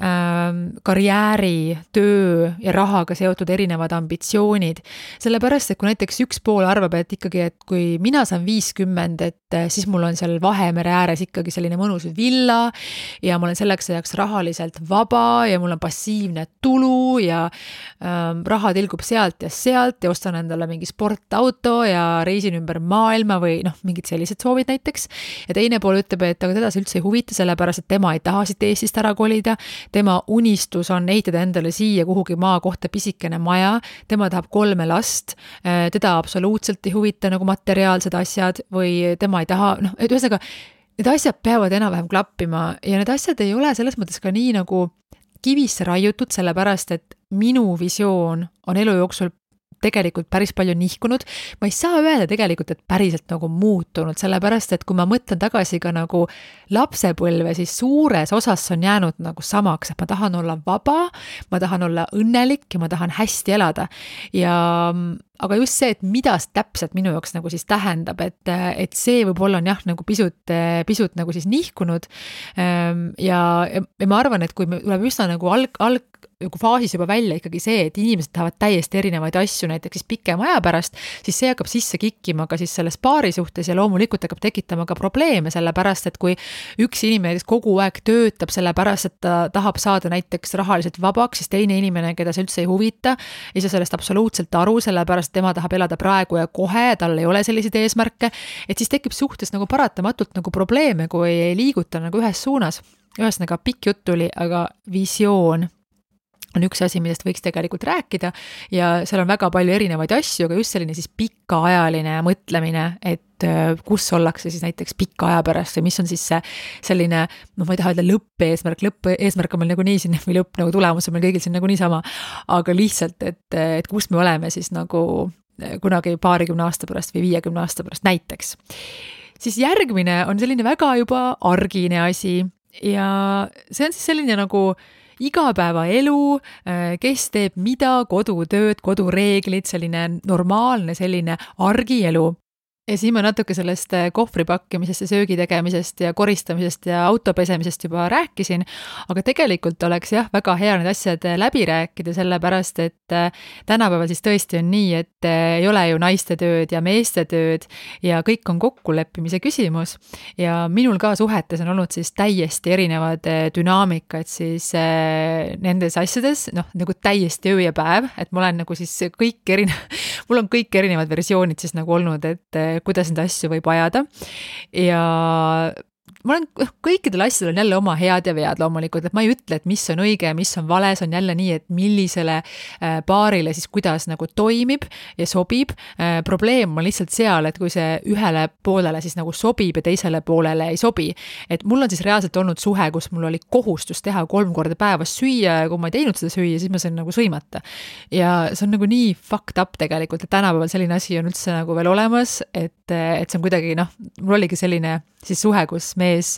ähm, karjääri, töö ja rahaga seotud erinevad ambitsioonid. sellepärast, et kui näiteks üks pool arvab, et ikkagi, et kui mina saan viiskümmend, et siis mul on seal Vahemere ääres ikkagi selline mõnus villa ja ma olen selleks ajaks rahaliselt vaba ja mul on passiivne tulu ja ähm, raha tilgub sealt ja sealt ja ostan endale mingi sportauto ja reisin ümber maailma või noh, mingid sellised soovid näiteks. ja teine pool ütleb, et aga teda see üldse ei huvita, sellepärast et tema ei taha siit Eestist ära kolida. tema unistus on ehitada endale siia kuhugi maakohta pisikene maja, tema tahab kolme last, äh, teda absoluutselt ei huvita nagu materiaalsed asjad või tema ei taha, noh, et ühesõnaga need asjad peavad enam-vähem klappima ja need asjad ei ole selles mõttes ka nii nagu kivisse raiutud, sellepärast et minu visioon on elu jooksul tegelikult päris palju nihkunud. ma ei saa öelda tegelikult, et päriselt nagu muutunud, sellepärast et kui ma mõtlen tagasi ka nagu lapsepõlve, siis suures osas on jäänud nagu samaks, et ma tahan olla vaba, ma tahan olla õnnelik ja ma tahan hästi elada. ja aga just see, et mida see täpselt minu jaoks nagu siis tähendab, et, et see võib-olla on jah, nagu pisut, pisut nagu siis nihkunud. Ehm, ja, ja ma arvan, et kui me tuleb üsna nagu alg, alg, nagu faasis juba välja ikkagi see, et inimesed tahavad täiesti erinevaid asju, näiteks siis pikema aja pärast, siis see hakkab sisse kikkima ka siis selles paari suhtes ja loomulikult hakkab tekitama ka probleeme, sellepärast et kui üks inimene, kes kogu aeg töötab sellepärast, et ta tahab saada näiteks rahaliselt vabaks, siis teine inimene, keda see üldse ei huvita, ei saa sellest absoluutselt aru, sellepärast tema tahab elada praegu ja kohe, tal ei ole selliseid eesmärke, et siis tekib suhtes nagu paratamatult nagu probleeme, kui ei liiguta nagu ühes suunas. Ühesõnaga pikk jutt tuli, aga visioon on üks asi, millest võiks tegelikult rääkida ja seal on väga palju erinevaid asju, aga just selline siis pikaajaline mõtlemine, et äh, kus ollakse siis näiteks pika aja pärast või mis on siis see selline, noh, ma ei taha öelda lõppeesmärk, lõppeesmärk on meil nagunii siin või lõpp nagu tulemus on meil kõigil siin nagunii sama, aga lihtsalt, et, et kus me oleme siis nagu äh, kunagi paarikümne aasta pärast või viiekümne aasta pärast näiteks. siis järgmine on selline väga juba argine asi ja see on siis selline nagu äh, igapäevaelu, äh, kes teeb mida, kodutööd, kodureeglid, selline normaalne selline argielu ja siis ma natuke sellest äh, kohvri pakkimisest ja söögi tegemisest ja koristamisest ja auto pesemisest juba rääkisin, aga tegelikult oleks jah, väga hea need asjad äh, läbi rääkida, sellepärast et äh, tänapäeval siis tõesti on nii, et ei ole ju naiste tööd ja meeste tööd ja kõik on kokkuleppimise küsimus. ja minul ka suhetes on olnud siis täiesti erinevad dünaamikad siis nendes asjades, noh, nagu täiesti öö ja päev, et ma olen nagu siis kõik erinev, *laughs* mul on kõik erinevad versioonid siis nagu olnud, et kuidas neid asju võib ajada. Ja ma olen, kõikidel asjadel on jälle oma head ja vead loomulikult, et ma ei ütle, et mis on õige ja mis on vale, see on jälle nii, et millisele äh, paarile siis kuidas nagu toimib ja sobib. Äh, probleem on lihtsalt seal, et kui see ühele poolele siis nagu sobib ja teisele poolele ei sobi. et mul on siis reaalselt olnud suhe, kus mul oli kohustus teha kolm korda päevas süüa ja kui ma ei teinud seda süüa, siis ma sain nagu sõimata. ja see on nagu nii fucked up tegelikult, et tänapäeval selline asi on üldse nagu veel olemas, et, et see on kuidagi noh, mul oligi selline siis suhe, kus mees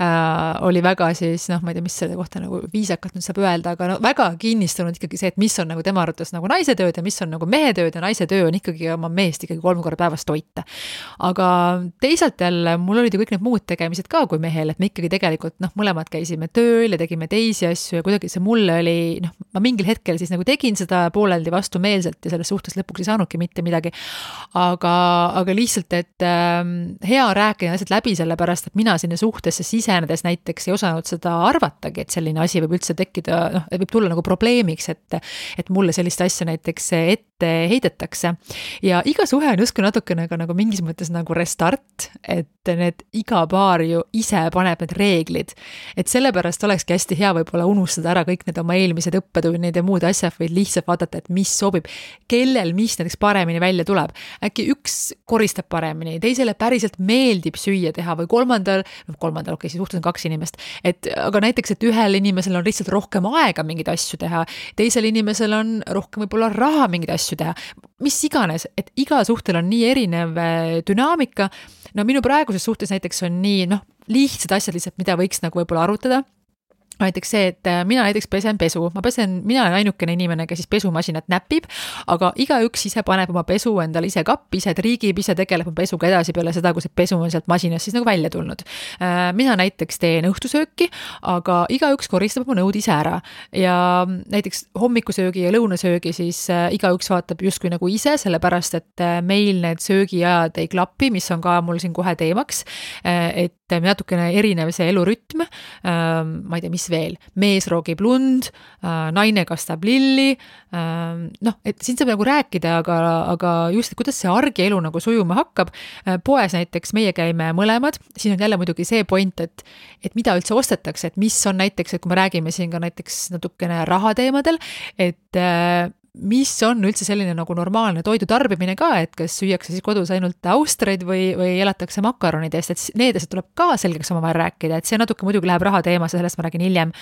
äh, oli väga siis noh, ma ei tea, mis selle kohta nagu viisakalt nüüd saab öelda, aga no väga kinnistunud ikkagi see, et mis on nagu tema arvates nagu naise tööd ja mis on nagu mehe tööd ja naise töö on ikkagi oma meest ikkagi kolm korda päevas toita. aga teisalt jälle mul olid ju kõik need muud tegemised ka kui mehel, et me ikkagi tegelikult noh, mõlemad käisime tööl ja tegime teisi asju ja kuidagi see mulle oli noh, ma mingil hetkel siis nagu tegin seda pooleldi vastumeelselt ja selles suhtes lõpuks ei saanudki mitte midagi. aga, aga lihtsalt, et äh, hea rääkida asjad läbi sellepärast et mina sinna suhtesse sisenedes näiteks ei osanud seda arvatagi, et selline asi võib üldse tekkida, noh, võib tulla nagu probleemiks, et et mulle sellist asja näiteks ette heidetakse. ja iga suhe on justkui natukene ka nagu mingis mõttes nagu restart, et need iga paar ju ise paneb need reeglid. et sellepärast olekski hästi hea võib-olla unustada ära kõik need oma eelmised õppetunnid ja muud asjad, vaid lihtsalt vaadata, et mis sobib, kellel mis näiteks paremini välja tuleb. äkki üks koristab paremini, teisele päriselt meeldib süüa teha või kolmandal, noh kolmandal, okei okay,, siis suhtes on kaks inimest, et aga näiteks, et ühel inimesel on lihtsalt rohkem aega mingeid asju teha, teisel inimesel on rohkem võib-olla raha mingeid asju teha, mis iganes, et igal suhtel on nii erinev äh, dünaamika. no minu praeguses suhtes näiteks on nii noh, lihtsad asjad lihtsalt, mida võiks nagu võib-olla arutada näiteks see, et äh, mina näiteks pesen pesu, ma pesen, mina olen ainukene inimene, kes siis pesumasinat näpib, aga igaüks ise paneb oma pesu endale ise kappi, ise triigib, ise tegeleb oma pesuga edasi peale seda, kui see pesu on sealt masinast siis nagu välja tulnud. Äh, mina näiteks teen õhtusööki, aga igaüks koristab oma nõud ise ära ja näiteks hommikusöögi ja lõunasöögi siis äh, igaüks vaatab justkui nagu ise, sellepärast et meil need söögiajad ei klapi, mis on ka mul siin kohe teemaks. et natukene erinev see elurütm, ma ei tea, mis veel, mees roogib lund, äh, naine kastab lilli, äh, noh, et siin saab nagu rääkida, aga, aga just, et kuidas see argielu nagu sujuma hakkab. Äh, poes näiteks meie käime mõlemad, siin on jälle muidugi see point, et, et mida üldse ostetakse, et mis on näiteks, et kui me räägime siin ka näiteks natukene rahateemadel, et mis on üldse selline nagu normaalne toidu tarbimine ka, et kas süüakse siis kodus ainult austreid või, või elatakse makaronidest, et need asjad tuleb ka selgeks omavahel rääkida, et see natuke muidugi läheb raha teemasse, sellest ma räägin hiljem.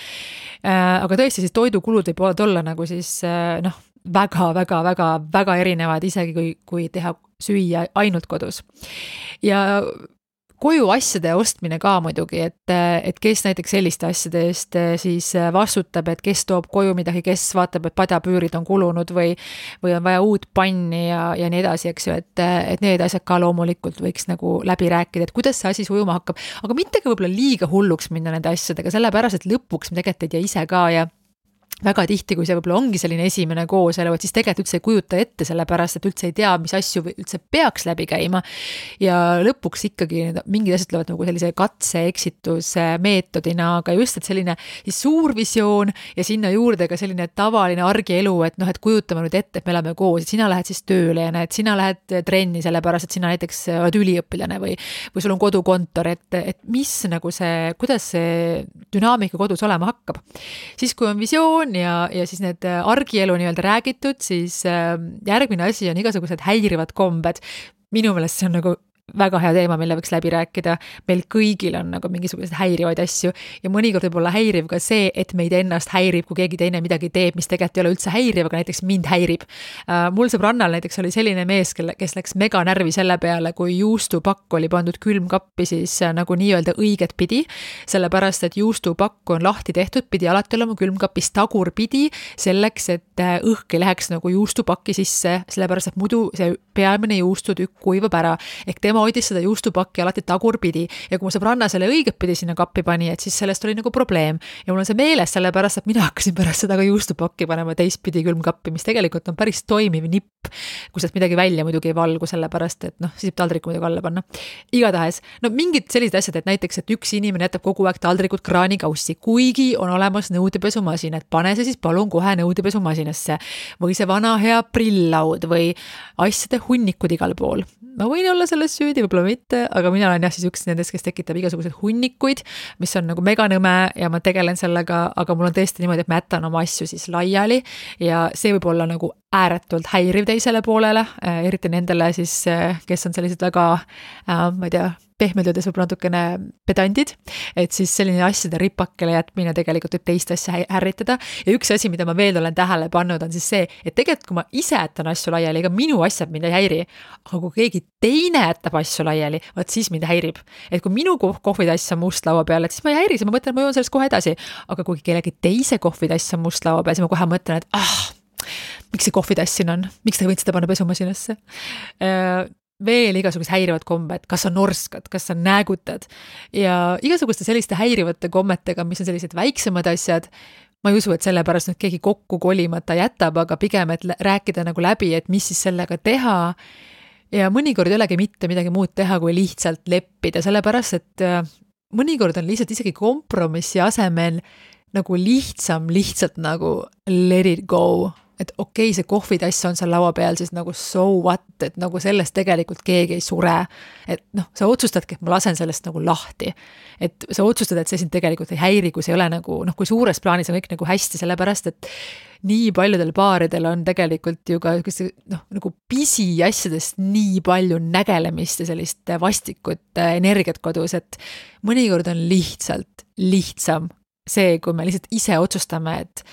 Äh, aga tõesti, siis toidukulud võivad olla nagu siis äh, noh, väga-väga-väga-väga erinevad, isegi kui, kui teha süüa ainult kodus. ja kojuasjade ostmine ka muidugi, et, et kes näiteks selliste asjade eest eh, siis eh, vastutab, et kes toob koju midagi, kes vaatab, et padjapüürid on kulunud või või on vaja uut panni ja, ja nii edasi, eks ju, et, et need asjad ka loomulikult võiks nagu läbi rääkida, et kuidas see asi sujuma hakkab, aga mitte ka võib-olla liiga hulluks minna nende asjadega, sellepärast et lõpuks me tegelikult ei tea ise ka ja väga tihti, kui see võib-olla ongi selline esimene kooselu, et siis tegelikult üldse ei kujuta ette, sellepärast et üldse ei tea, mis asju üldse peaks läbi käima. ja lõpuks ikkagi mingid asjad tulevad nagu sellise katse-eksituse meetodina, aga just, et selline siis suur visioon ja sinna juurde ka selline tavaline argielu, et noh, et kujutame nüüd ette, et me elame koos, et sina lähed siis tööle ja näed, sina lähed trenni, sellepärast et sina näiteks oled üliõpilane või, või sul on kodukontor, et, et mis nagu see, kuidas see dünaamika kodus olema hakkab. siis, kui on visioon, on ja, ja siis need äh, argielu nii-öelda räägitud, siis ähm, järgmine asi on igasugused häirivad kombed. minu meelest see on nagu väga hea teema, mille võiks läbi rääkida. meil kõigil on nagu mingisuguseid häirivaid asju ja mõnikord võib olla häiriv ka see, et meid ennast häirib, kui keegi teine midagi teeb, mis tegelikult ei ole üldse häiriv, aga näiteks mind häirib uh,. mul sõbrannal näiteks oli selline mees, kelle, kes läks meganärvi selle peale, kui juustupakk oli pandud külmkappi siis uh, nagu nii-öelda õiget pidi. sellepärast, et juustupakk on lahti tehtud, pidi alati olema külmkapis tagurpidi, selleks, et uh, õhk ei läheks nagu juustupaki sisse, sellepärast et muidu see peamine juustutükk kuivab ära. ehk tema tema hoidis seda juustupakki alati tagurpidi ja kui mu sõbranna selle õigetpidi sinna kappi pani, et siis sellest oli nagu probleem. ja mul on see meeles, sellepärast et mina hakkasin pärast seda ka juustupakki panema teistpidi külmkappi, mis tegelikult on päris toimiv nipp. kui sealt midagi välja muidugi ei valgu, sellepärast et noh, siis võib taldriku muidugi alla panna. igatahes, no mingid sellised asjad, et näiteks, et üks inimene jätab kogu aeg taldrikud kraanikaussi, kuigi on olemas nõudepesumasin, et pane see siis palun kohe nõudepesumasinasse. või see vana hea prilllaud või asjade hunnikud igal pool. Ma võin olla selles süüdi võib-olla mitte, aga mina olen jah, siis üks nendest, kes tekitab igasuguseid hunnikuid, mis on nagu meganõme ja ma tegelen sellega, aga mul on tõesti niimoodi, et ma jätan oma asju siis laiali ja see võib olla nagu ääretult häiriv teisele poolele, eriti nendele siis, kes on sellised väga, äh, ma ei tea, pehmelt öeldes võib-olla natukene pedandid, et siis selline asjade ripakile jätmine tegelikult võib teist asja ärritada. ja üks asi, mida ma veel olen tähele pannud, on siis see, et tegelikult kui ma ise jätan asju laiali, ega minu asjad mind ei häiri. aga kui keegi teine jätab asju laiali, vot siis mind häirib. et kui minu kohvitass on must laua peal, et siis ma ei häiri, siis ma mõtlen, ma joon sellest kohe edasi. aga kui kellegi teise kohvitass on must laua peal, siis ma kohe mõtlen, et ah miks see kohvitass siin on, miks te ei võinud seda panna pesumasinasse? Äh, veel igasugused häirivad kombed, kas sa norskad, kas sa näägutad ja igasuguste selliste häirivate kommetega, mis on sellised väiksemad asjad, ma ei usu, et sellepärast nüüd keegi kokku kolimata jätab, aga pigem, et rääkida nagu läbi, et mis siis sellega teha. ja mõnikord ei olegi mitte midagi muud teha, kui lihtsalt leppida, sellepärast et mõnikord on lihtsalt isegi kompromissi asemel nagu lihtsam lihtsalt nagu let it go et okei okay,, see kohvitass on seal laua peal, siis nagu so what, et nagu sellest tegelikult keegi ei sure. et noh, sa otsustadki, et ma lasen sellest nagu lahti. et sa otsustad, et see sind tegelikult ei häiri, kui see ei ole nagu noh, kui suures plaanis on kõik nagu hästi, sellepärast et nii paljudel paaridel on tegelikult ju ka noh, nagu pisiasjadest nii palju nägelemist ja sellist vastikut äh, energiat kodus, et mõnikord on lihtsalt lihtsam see, kui me lihtsalt ise otsustame, et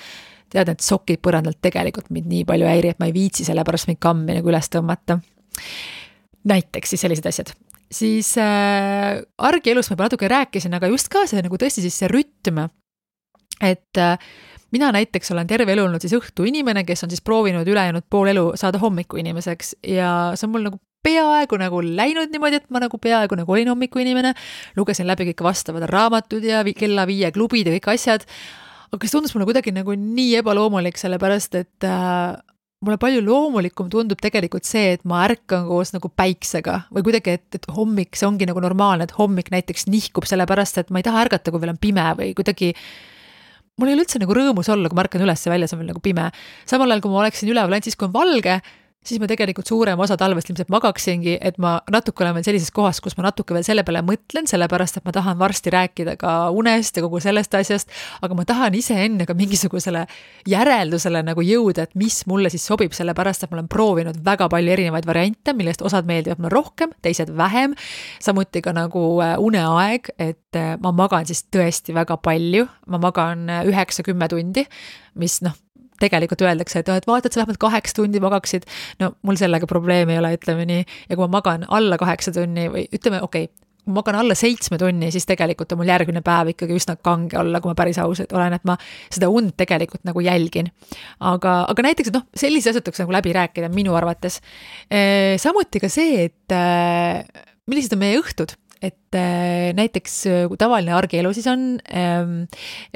tead, need sokid põrandalt tegelikult mind nii palju häiri, et ma ei viitsi sellepärast neid kammi nagu üles tõmmata. näiteks siis sellised asjad siis äh, argielust ma juba natuke rääkisin, aga just ka see nagu tõesti siis see rütm. et äh, mina näiteks olen terve elu olnud siis õhtuinimene, kes on siis proovinud ülejäänud pool elu saada hommikuinimeseks ja see on mul nagu peaaegu nagu läinud niimoodi, et ma nagu peaaegu nagu olin hommikuinimene, lugesin läbi kõik vastavad raamatud ja kella viie klubid ja kõik asjad, aga see tundus mulle kuidagi nagu nii ebaloomulik, sellepärast et äh, mulle palju loomulikum tundub tegelikult see, et ma ärkan koos nagu päiksega või kuidagi, et, et hommik, see ongi nagu normaalne, et hommik näiteks nihkub sellepärast, et ma ei taha ärgata, kui veel on pime või kuidagi mul ei ole üldse nagu rõõmus olla, kui ma ärkan üles ja väljas on veel nagu pime. samal ajal, kui ma oleksin üleval ainult siis, kui on valge, siis ma tegelikult suurema osa talvest ilmselt magaksingi, et ma natuke olen veel sellises kohas, kus ma natuke veel selle peale mõtlen, sellepärast et ma tahan varsti rääkida ka unest ja kogu sellest asjast, aga ma tahan iseendaga mingisugusele järeldusele nagu jõuda, et mis mulle siis sobib, sellepärast et ma olen proovinud väga palju erinevaid variante, millest osad meeldivad mulle rohkem, teised vähem, samuti ka nagu äh, uneaeg, et äh, ma magan siis tõesti väga palju, ma magan äh, üheksa-kümme tundi, mis noh, tegelikult öeldakse, et, et vaata, et sa vähemalt kaheksa tundi magaksid. no mul sellega probleemi ei ole, ütleme nii, ja kui ma magan alla kaheksa tunni või ütleme, okei okay, kui ma magan alla seitsme tunni, siis tegelikult on mul järgmine päev ikkagi üsna kange olla, kui ma päris aus olen, et ma seda und tegelikult nagu jälgin. aga, aga näiteks, noh, sellised asjad tuleks nagu läbi rääkida minu arvates. samuti ka see, et millised on meie õhtud et äh, näiteks äh, kui tavaline argielu siis on ähm,,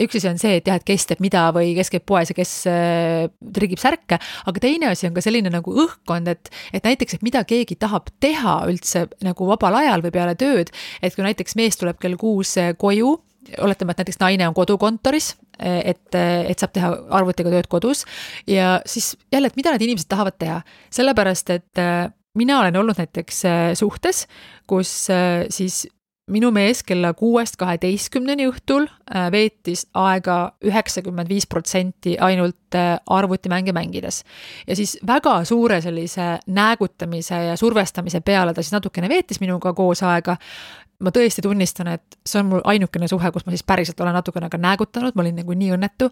üks asi on see, et jah, et kes teeb mida või kes käib poes ja kes äh, trigib särke, aga teine asi on ka selline nagu õhkkond, et, et näiteks, et mida keegi tahab teha üldse nagu vabal ajal või peale tööd, et kui näiteks mees tuleb kell kuus koju, oletame, et näiteks naine on kodukontoris, et, et saab teha arvutiga tööd kodus ja siis jälle, et mida need inimesed tahavad teha, sellepärast et mina olen olnud näiteks äh, suhtes, kus äh, siis minu mees kella kuuest kaheteistkümneni õhtul äh, veetis aega üheksakümmend viis protsenti ainult arvutimänge mängides. ja siis väga suure sellise näägutamise ja survestamise peale ta siis natukene veetis minuga koos aega ma tõesti tunnistan, et see on mul ainukene suhe, kus ma siis päriselt olen natukene ka näägutanud, ma olin nagu nii õnnetu.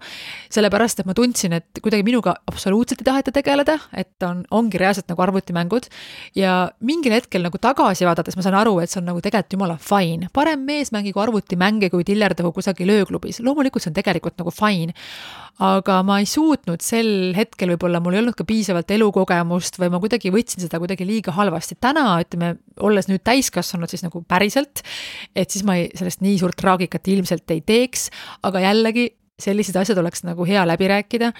sellepärast, et ma tundsin, et kuidagi minuga absoluutselt ei taheta tegeleda, et on, ongi reaalselt nagu arvutimängud. ja mingil hetkel nagu tagasi vaadates ma saan aru, et see on nagu tegelikult jumala fine, parem mees mängigu arvutimänge, kui tillerdagu kusagil ööklubis, loomulikult see on tegelikult nagu fine aga ma ei suutnud sel hetkel, võib-olla mul ei olnud ka piisavalt elukogemust või ma kuidagi võtsin seda kuidagi liiga halvasti. täna, ütleme, olles nüüd täiskasvanud, siis nagu päriselt, et siis ma ei, sellest nii suurt traagikat ilmselt ei teeks, aga jällegi sellised asjad oleks nagu hea läbi rääkida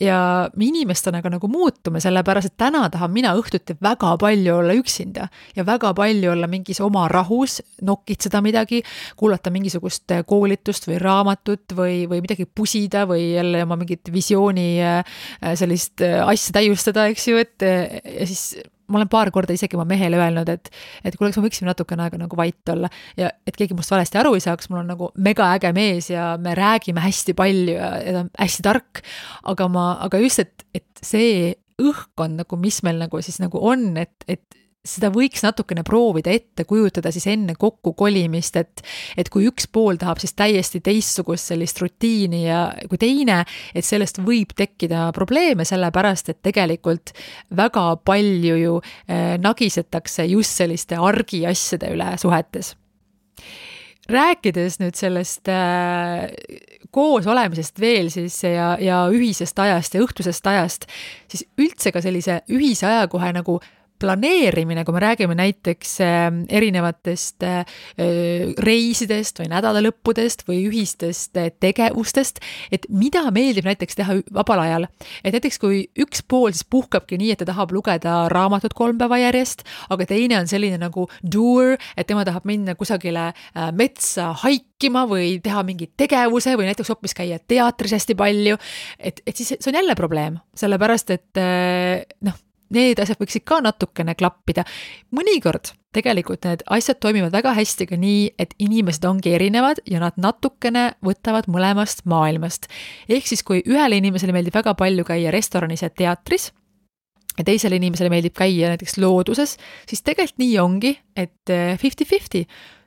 ja me inimestena ka nagu muutume, sellepärast et täna tahan mina õhtuti väga palju olla üksinda ja väga palju olla mingis oma rahus, nokitseda midagi, kuulata mingisugust koolitust või raamatut või, või midagi pusida või jälle oma mingit visiooni äh, sellist äh, asja täiustada, eks ju, et ja siis ma olen paar korda isegi oma mehele öelnud, et, et kuule, kas me võiksime natukene aega nagu vait olla ja et keegi must valesti aru ei saaks, mul on nagu megaäge mees ja me räägime hästi palju ja, ja ta on hästi tark. aga ma, aga just, et, et see õhkkond nagu, mis meil nagu siis nagu on, et, et seda võiks natukene proovida ette kujutada siis enne kokkukolimist, et et kui üks pool tahab siis täiesti teistsugust sellist rutiini ja kui teine, et sellest võib tekkida probleeme, sellepärast et tegelikult väga palju ju äh, nagisetakse just selliste argiasjade üle suhetes. Rääkides nüüd sellest äh, koos olemisest veel siis ja, ja ühisest ajast ja õhtusest ajast, siis üldse ka sellise ühise aja kohe nagu planeerimine, kui me räägime näiteks ähm, erinevatest äh, reisidest või nädalalõppudest või ühistest äh, tegevustest, et mida meeldib näiteks teha vabal ajal. et näiteks kui üks pool siis puhkabki nii, et ta tahab lugeda raamatut kolm päeva järjest, aga teine on selline nagu doer, et tema tahab minna kusagile äh, metsa haikima või teha mingi tegevuse või näiteks hoopis käia teatris hästi palju, et, et siis see on jälle probleem, sellepärast et noh, need asjad võiksid ka natukene klappida. mõnikord tegelikult need asjad toimivad väga hästi ka nii, et inimesed ongi erinevad ja nad natukene võtavad mõlemast maailmast. ehk siis, kui ühele inimesele meeldib väga palju käia restoranis ja teatris ja teisele inimesele meeldib käia näiteks looduses, siis tegelikult nii ongi, et eh, fifty-fifty.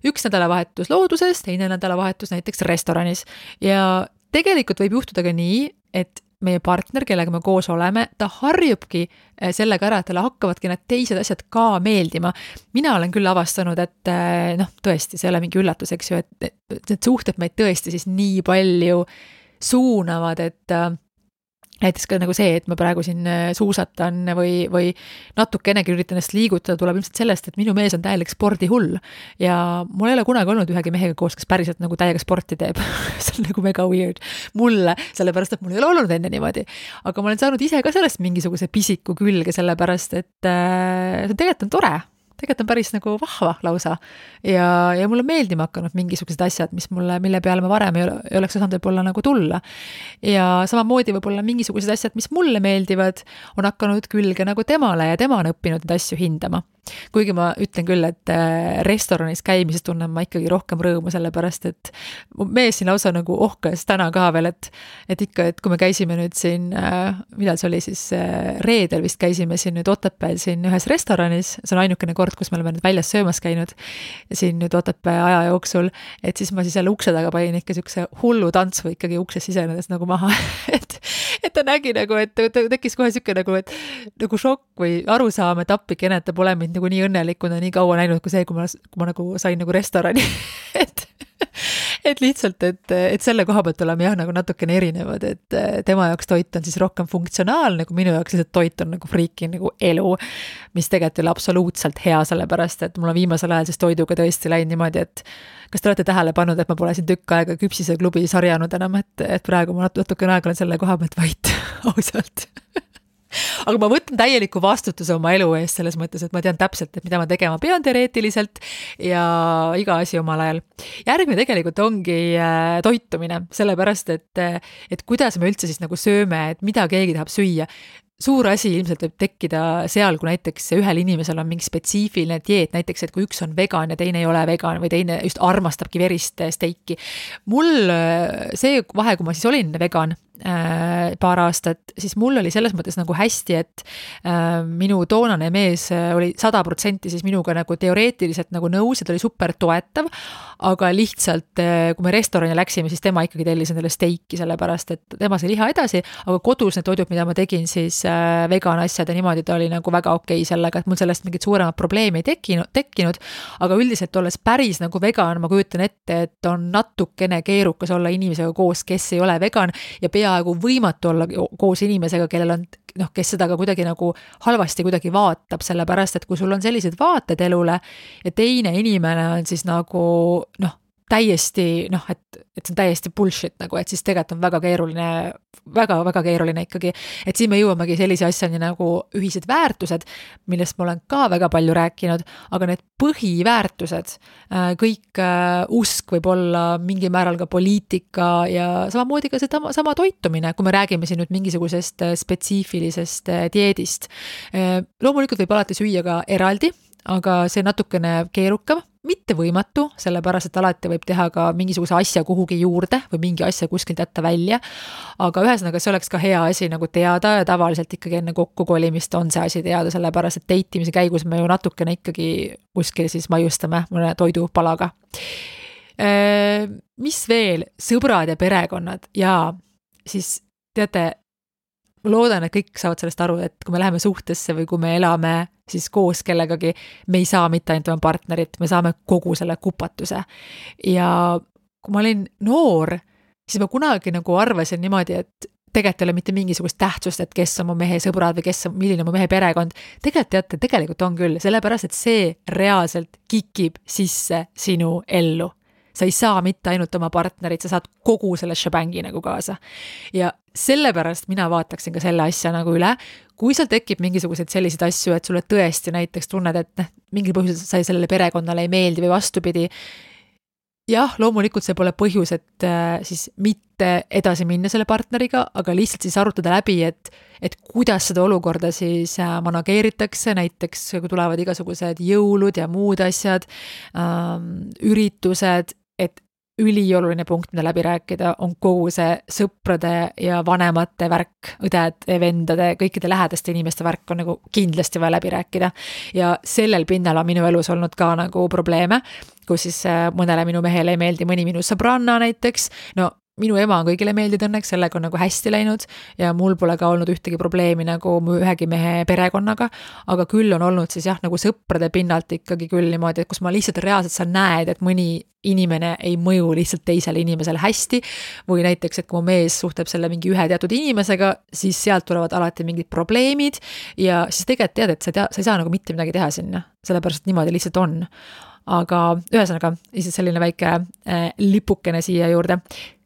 üks nädalavahetus looduses, teine nädalavahetus näiteks restoranis ja tegelikult võib juhtuda ka nii, et meie partner, kellega me koos oleme, ta harjubki eh, sellega ära, et talle hakkavadki need teised asjad ka meeldima. mina olen küll avastanud, et eh, noh, tõesti, see ei ole mingi üllatus, eks ju, et need suhted meid tõesti siis nii palju suunavad, et eh, näiteks ka nagu see, et ma praegu siin äh, suusatan või, või natukenegi üritan ennast liigutada, tuleb ilmselt sellest, et minu mees on täielik spordihull. ja mul ei ole kunagi olnud ühegi mehega koos, kes päriselt nagu täiega sporti teeb *laughs* see on nagu mega weird mulle, sellepärast et mul ei ole olnud enne niimoodi. aga ma olen saanud ise ka sellest mingisuguse pisiku külge, sellepärast et äh, see tegelikult on tore tegelikult on päris nagu vahva lausa. ja, ja mulle meeldima hakanud mingisugused asjad, mis mulle, mille peale ma varem ei, ole, ei oleks osanud võib-olla nagu tulla. ja samamoodi võib-olla mingisugused asjad, mis mulle meeldivad, on hakanud külge nagu temale ja tema on õppinud neid asju hindama kuigi ma ütlen küll, et äh, restoranis käimises tunnen ma ikkagi rohkem rõõmu, sellepärast et mu mees siin lausa nagu ohkas täna ka veel, et et ikka, et kui me käisime nüüd siin äh,, millal see oli siis äh,, reedel vist käisime siin nüüd Otepääl siin ühes restoranis, see on ainukene kord, kus me oleme nüüd väljas söömas käinud siin nüüd Otepää aja jooksul, et siis ma siis jälle ukse taga panin ikka niisuguse hullu tantsu ikkagi uksest sisenedes nagu maha *laughs* et et ta nägi nagu, et tekkis kohe niisugune nagu, et nagu šokk või arusaam, et appikene, et ta pole mind nagu nii õnnelikuna nii kaua näinud kui see, kui ma, kui ma nagu sain nagu restorani. *laughs* Et *laughs* et lihtsalt, et, et selle koha pealt oleme jah, nagu natukene erinevad, et tema jaoks toit on siis rohkem funktsionaalne, kui minu jaoks lihtsalt toit on nagu friiki nagu elu. mis tegelikult ei ole absoluutselt hea, sellepärast et mul on viimasel ajal siis toiduga tõesti läinud niimoodi, et kas te olete tähele pannud, et ma pole siin tükk aega küpsise klubi sarjanud enam, et, et praegu ma natukene aega olen selle koha pealt vait *laughs* ausalt *laughs* aga ma võtan täieliku vastutuse oma elu eest selles mõttes, et ma tean täpselt, et mida ma tegema pean teoreetiliselt ja iga asi omal ajal. järgmine tegelikult ongi äh, toitumine, sellepärast et, et kuidas me üldse siis nagu sööme, et mida keegi tahab süüa suur asi ilmselt võib tekkida seal, kui näiteks ühel inimesel on mingi spetsiifiline dieet, näiteks et kui üks on vegan ja teine ei ole vegan või teine just armastabki verist steiki. mul see vahe, kui ma siis olin vegan, Äh, paar aastat, siis mul oli selles mõttes nagu hästi, et äh, minu toonane mees äh, oli sada protsenti siis minuga nagu teoreetiliselt nagu nõus ja ta oli super toetav, aga lihtsalt kui me restorani läksime, siis tema ikkagi tellis endale steiki, sellepärast et tema sai liha edasi, aga kodus need toidud, mida ma tegin, siis vegan asjad ja niimoodi, ta oli nagu väga okei okay sellega, et mul sellest mingit suuremat probleemi ei tekkinud, tekkinud, aga üldiselt olles päris nagu vegan, ma kujutan ette, et on natukene keerukas olla inimesega koos, kes ei ole vegan ja pea peaaegu võimatu olla koos inimesega, kellel on noh, kes seda ka kuidagi nagu halvasti kuidagi vaatab, sellepärast et kui sul on sellised vaated elule ja teine inimene on siis nagu noh, täiesti noh, et, et see on täiesti bullshit nagu, et siis tegelikult on väga keeruline väga,, väga-väga keeruline ikkagi. et siin me jõuamegi sellise asjani nagu ühised väärtused, millest ma olen ka väga palju rääkinud, aga need põhiväärtused, äh, kõik äh, usk võib olla mingil määral ka poliitika ja samamoodi ka sedama, sama toitumine, kui me räägime siin nüüd mingisugusest äh, spetsiifilisest dieedist. loomulikult võib alati süüa ka eraldi aga see natukene keerukam, mitte võimatu, sellepärast et alati võib teha ka mingisuguse asja kuhugi juurde või mingi asja kuskilt jätta välja. aga ühesõnaga, see oleks ka hea asi nagu teada ja tavaliselt ikkagi enne kokkukolimist on see asi teada, sellepärast et date imise käigus me ju natukene ikkagi kuskil siis maiustame mõne toidupalaga. Mis veel, sõbrad ja perekonnad ja siis teate, ma loodan, et kõik saavad sellest aru, et kui me läheme suhtesse või kui me elame siis koos kellegagi, me ei saa mitte ainult oma partnerit, me saame kogu selle kupatuse. ja kui ma olin noor, siis ma kunagi nagu arvasin niimoodi, et tegelikult ei ole mitte mingisugust tähtsust, et kes on mu mehe sõbrad või kes milline on mu mehe perekond. tegelikult teate, tegelikult on küll, sellepärast et see reaalselt kikib sisse sinu ellu. sa ei saa mitte ainult oma partnerit, sa saad kogu selle šabängi nagu kaasa. ja sellepärast mina vaataksin ka selle asja nagu üle, kui seal tekib mingisuguseid selliseid asju, et sulle tõesti näiteks tunned, et noh, mingil põhjusel sa sellele perekonnale ei meeldi või vastupidi, jah, loomulikult see pole põhjus, et äh, siis mitte edasi minna selle partneriga, aga lihtsalt siis arutada läbi, et, et kuidas seda olukorda siis äh, manageeritakse, näiteks kui tulevad igasugused jõulud ja muud asjad ähm,, üritused, et ülioluline punkt, mida läbi rääkida, on kogu see sõprade ja vanemate värk, õdede, vendade, kõikide lähedaste inimeste värk on nagu kindlasti vaja läbi rääkida. ja sellel pinnal on minu elus olnud ka nagu probleeme kus siis äh, mõnele minu mehele ei meeldi mõni minu sõbranna näiteks, no minu ema on kõigile meeldinud õnneks, sellega on nagu hästi läinud ja mul pole ka olnud ühtegi probleemi nagu mu ühegi mehe perekonnaga, aga küll on olnud siis jah, nagu sõprade pinnalt ikkagi küll niimoodi, et kus ma lihtsalt reaalselt sa näed, et mõni inimene ei mõju lihtsalt teisele inimesele hästi või näiteks, et kui mu mees suhtleb selle mingi ühe teatud inimesega, siis sealt tulevad alati mingid probleemid ja siis tegelikult tead, et sa tea, sa ei saa nagu mitte midagi teha sinna, sellepärast et niimoodi lihtsalt on aga ühesõnaga, lihtsalt selline väike äh, lipukene siia juurde.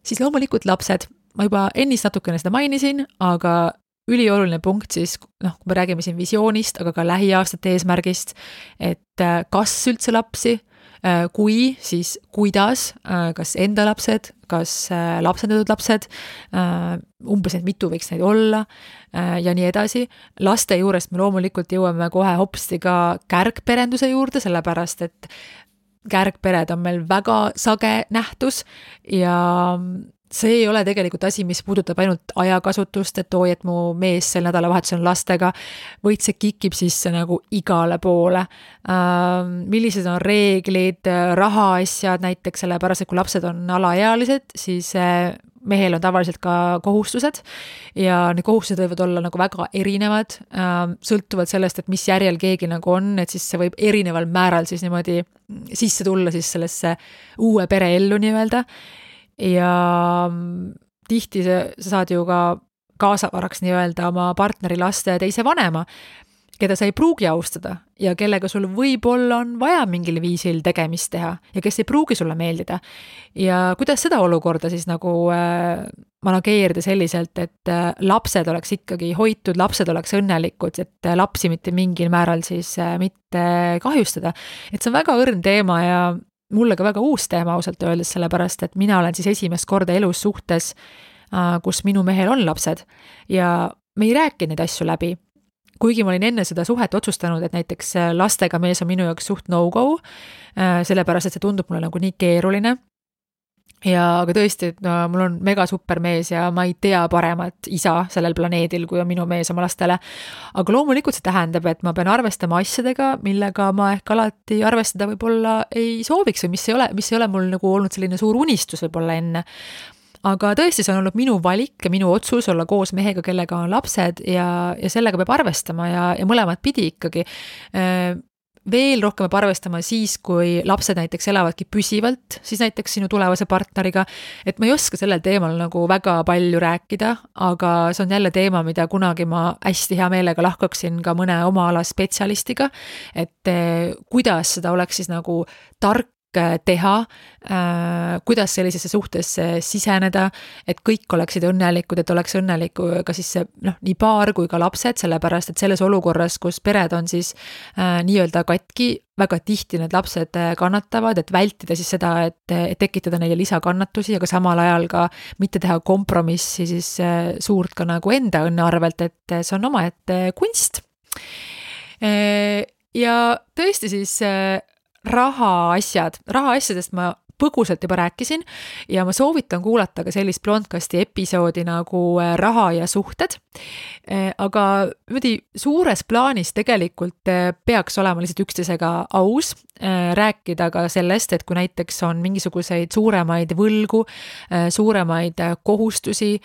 Siis loomulikult lapsed, ma juba ennist natukene seda mainisin, aga ülioluline punkt siis, noh, kui me räägime siin visioonist, aga ka lähiaastate eesmärgist, et äh, kas üldse lapsi Äh, kui, siis kuidas, äh, kas enda lapsed, kas lapsendatud lapsed, umbes, et mitu võiks neid olla ja nii edasi. laste juurest me loomulikult jõuame kohe hopsti ka kärgperenduse juurde, sellepärast et kärgpered on meil väga sage nähtus ja see ei ole tegelikult asi, mis puudutab ainult ajakasutust, et oi, et mu mees sel nädalavahetusel on lastega, vaid see kikib sisse nagu igale poole. Ähm, millised on reeglid, rahaasjad näiteks, sellepärast et kui lapsed on alaealised, siis äh, mehel on tavaliselt ka kohustused ja need kohustused võivad olla nagu väga erinevad, ähm, sõltuvalt sellest, et mis järjel keegi nagu on, et siis see võib erineval määral siis niimoodi sisse tulla siis sellesse uue pere ellu nii-öelda. Ja mm, tihti sa, sa saad ju ka kaasavaraks nii-öelda oma partneri laste teise vanema, keda sa ei pruugi austada ja kellega sul võib-olla on vaja mingil viisil tegemist teha ja kes ei pruugi sulle meeldida. ja kuidas seda olukorda siis nagu äh, manageerida selliselt, et äh, lapsed oleks ikkagi hoitud, lapsed oleks õnnelikud, et äh, lapsi mitte mingil määral siis äh, mitte kahjustada. et see on väga õrn teema ja mulle ka väga uus teema ausalt öeldes, sellepärast et mina olen siis esimest korda elus suhtes, äh, kus minu mehel on lapsed ja me ei rääkinud neid asju läbi. Kuigi ma olin enne seda suhet otsustanud, et näiteks äh, lastega mees on minu jaoks suht no-go, äh, sellepärast et see tundub mulle nagu nii keeruline ja aga tõesti, et no mul on mega super mees ja ma ei tea paremat isa sellel planeedil, kui on minu mees oma lastele. aga loomulikult see tähendab, et ma pean arvestama asjadega, millega ma ehk alati arvestada võib-olla ei sooviks või mis ei ole, mis ei ole mul nagu olnud selline suur unistus võib-olla enne aga tõesti, see on olnud minu valik ja minu otsus olla koos mehega, kellega on lapsed ja, ja sellega peab arvestama ja, ja mõlemat pidi ikkagi veel rohkem peab arvestama siis, kui lapsed näiteks elavadki püsivalt, siis näiteks sinu tulevase partneriga. et ma ei oska sellel teemal nagu väga palju rääkida, aga see on jälle teema, mida kunagi ma hästi hea meelega lahkaksin ka mõne oma ala spetsialistiga. et eh, kuidas seda oleks siis nagu tark teha, äh, kuidas sellisesse suhtesse siseneda, et kõik oleksid õnnelikud, et oleks õnnelik ka siis see noh, nii paar kui ka lapsed, sellepärast et selles olukorras, kus pered on siis äh, nii-öelda katki, väga tihti need lapsed äh, kannatavad, et vältida siis seda, et, et tekitada neile lisakannatusi, aga samal ajal ka mitte teha kompromissi siis äh, suurt ka nagu enda õnne arvelt, et see on omaette kunst. Ja tõesti siis rahaasjad, rahaasjadest ma põgusalt juba rääkisin ja ma soovitan kuulata ka sellist Blondcasti episoodi nagu äh, Raha ja suhted. Äh, aga niimoodi suures plaanis tegelikult äh, peaks olema lihtsalt üksteisega aus, rääkida ka sellest, et kui näiteks on mingisuguseid suuremaid võlgu, suuremaid kohustusi,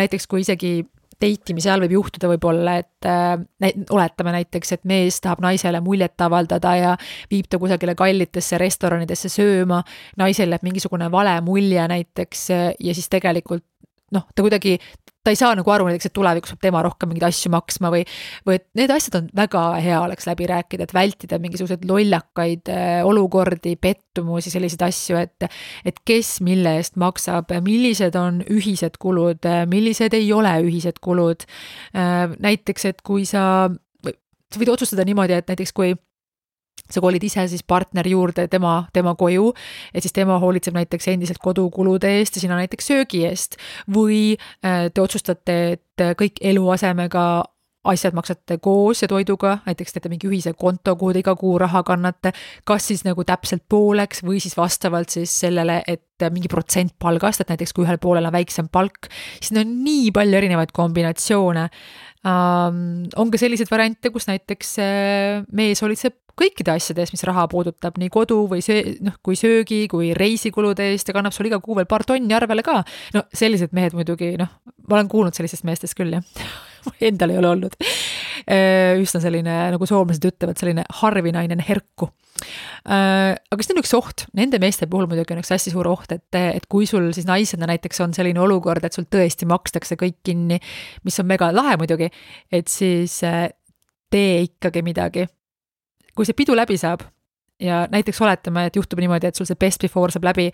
näiteks kui isegi date imise ajal võib juhtuda võib-olla, et äh, oletame näiteks, et mees tahab naisele muljet avaldada ja viib ta kusagile kallitesse restoranidesse sööma, naisel jääb mingisugune vale mulje näiteks ja siis tegelikult noh, ta kuidagi, ta ei saa nagu aru näiteks, et tulevikus peab tema rohkem mingeid asju maksma või, või et need asjad on väga hea oleks läbi rääkida, et vältida mingisuguseid lollakaid äh, olukordi, pettumusi, selliseid asju, et, et kes mille eest maksab, millised on ühised kulud, millised ei ole ühised kulud. Äh, näiteks, et kui sa, sa võid otsustada niimoodi, et näiteks kui sa kolid ise siis partneri juurde tema, tema koju, et siis tema hoolitseb näiteks endiselt kodukulude eest ja sina näiteks söögi eest. või äh, te otsustate, et kõik eluasemega asjad maksate koos ja toiduga, näiteks teete mingi ühise konto, kuhu te iga kuu raha kannate, kas siis nagu täpselt pooleks või siis vastavalt siis sellele, et mingi protsent palgast, et näiteks kui ühel poolel on väiksem palk, siis on nii palju erinevaid kombinatsioone um,. on ka selliseid variante, kus näiteks äh, mees hoolitseb kõikide asjade eest, mis raha puudutab, nii kodu või see, noh, kui söögi kui reisikulude eest ja kannab sulle iga kuu veel paar tonni arvele ka. no sellised mehed muidugi, noh, ma olen kuulnud sellistest meestest küll, jah *laughs* Endal ei ole olnud. Üsna selline, nagu soomlased ütlevad, selline harvinainen herku. Aga see on üks oht, nende meeste puhul muidugi on üks hästi suur oht, et, et kui sul siis naisena näiteks on selline olukord, et sul tõesti makstakse kõik kinni, mis on mega lahe muidugi, et siis äh, tee ikkagi midagi kui see pidu läbi saab ja näiteks oletame, et juhtub niimoodi, et sul see best before saab läbi,